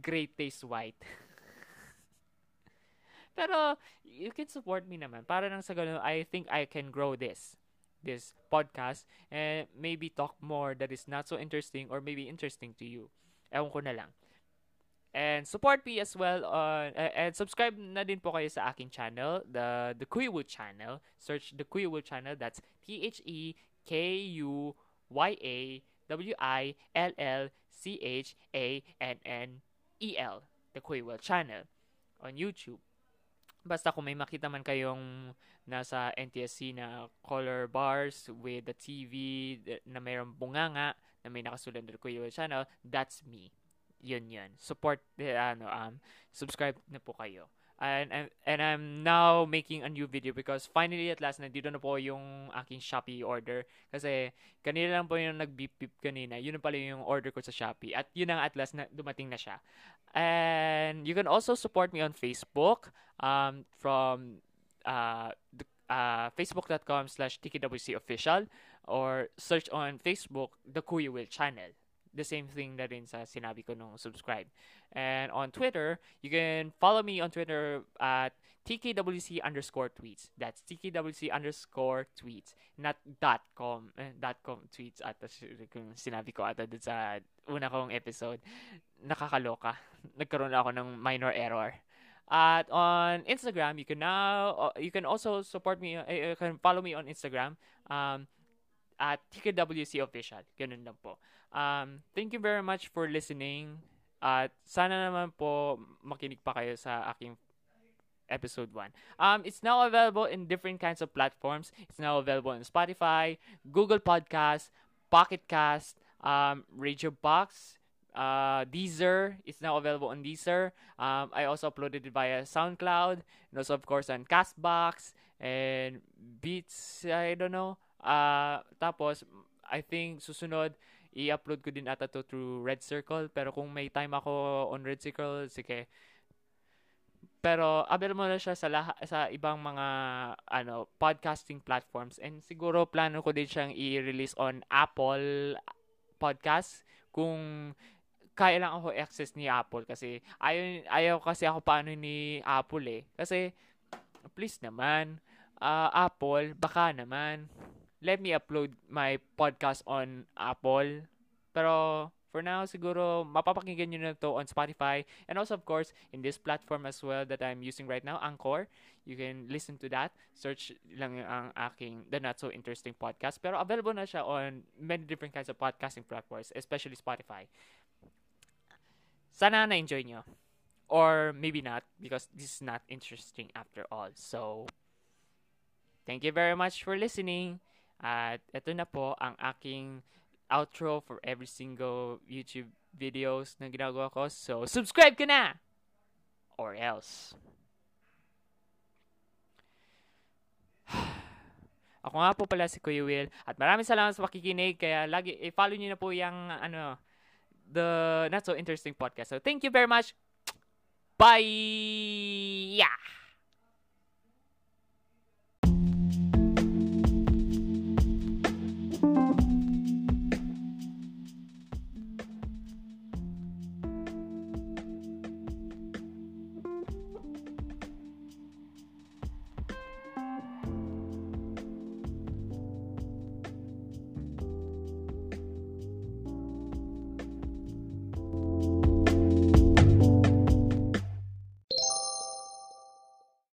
great taste white. [laughs] Pero, you can support me naman. Para nang sa ganun, I think I can grow this this podcast and maybe talk more that is not so interesting or maybe interesting to you. Ewan ko na lang. And support me as well on uh, and subscribe na din po kayo sa aking channel, the the Kuywood channel. Search the Kuywood channel. That's T H E K U Y A W I L L C H A N N E L. The Kuywood channel on YouTube. Basta kung may makita man kayong nasa NTSC na color bars with the TV na mayroong bunganga na may nakasulat na Kuywood channel, that's me yun yun. Support, uh, ano, um, subscribe na po kayo. And, and, and I'm now making a new video because finally at last, nandito na po yung aking Shopee order. Kasi kanina lang po yung nag-beep-beep kanina. Yun na pala yung order ko sa Shopee. At yun ang at last na dumating na siya. And you can also support me on Facebook um, from uh, uh, facebook.com slash TKWC or search on Facebook the Kuya Will channel the same thing na rin sa sinabi ko nung subscribe. And on Twitter, you can follow me on Twitter at TKWC underscore tweets. That's TKWC underscore tweets. Not dot com, eh, dot com tweets at kung sinabi ko ata dun sa una kong episode. Nakakaloka. [laughs] Nagkaroon ako ng minor error. At on Instagram, you can now, uh, you can also support me, you can follow me on Instagram um, at TKWC official. Ganun lang po. Um, thank you very much for listening. At sana naman po makinig pa kayo sa aking episode 1. Um, it's now available in different kinds of platforms. It's now available on Spotify, Google Podcast, Pocket Cast, um, Radio Box, uh, Deezer. It's now available on Deezer. Um, I also uploaded it via SoundCloud and also of course on Castbox and Beats. I don't know. Uh, tapos I think susunod i-upload ko din ata to through Red Circle. Pero kung may time ako on Red Circle, sige, pero available na siya sa laha, sa ibang mga ano podcasting platforms and siguro plano ko din siyang i-release on Apple Podcast kung kaya lang ako access ni Apple kasi ayaw, ayaw kasi ako paano ni Apple eh. Kasi please naman uh, Apple baka naman let me upload my podcast on Apple. Pero for now, siguro mapapakinggan nyo na to on Spotify. And also, of course, in this platform as well that I'm using right now, Anchor. You can listen to that. Search lang ang aking The Not So Interesting Podcast. Pero available na siya on many different kinds of podcasting platforms, especially Spotify. Sana na-enjoy nyo. Or maybe not, because this is not interesting after all. So, thank you very much for listening. At ito na po ang aking outro for every single YouTube videos na ginagawa ko. So, subscribe ka na! Or else. [sighs] Ako nga po pala si Kuya Will. At maraming salamat sa pakikinig. Kaya lagi, i-follow niyo na po yung, ano, the Not So Interesting Podcast. So, thank you very much. Bye!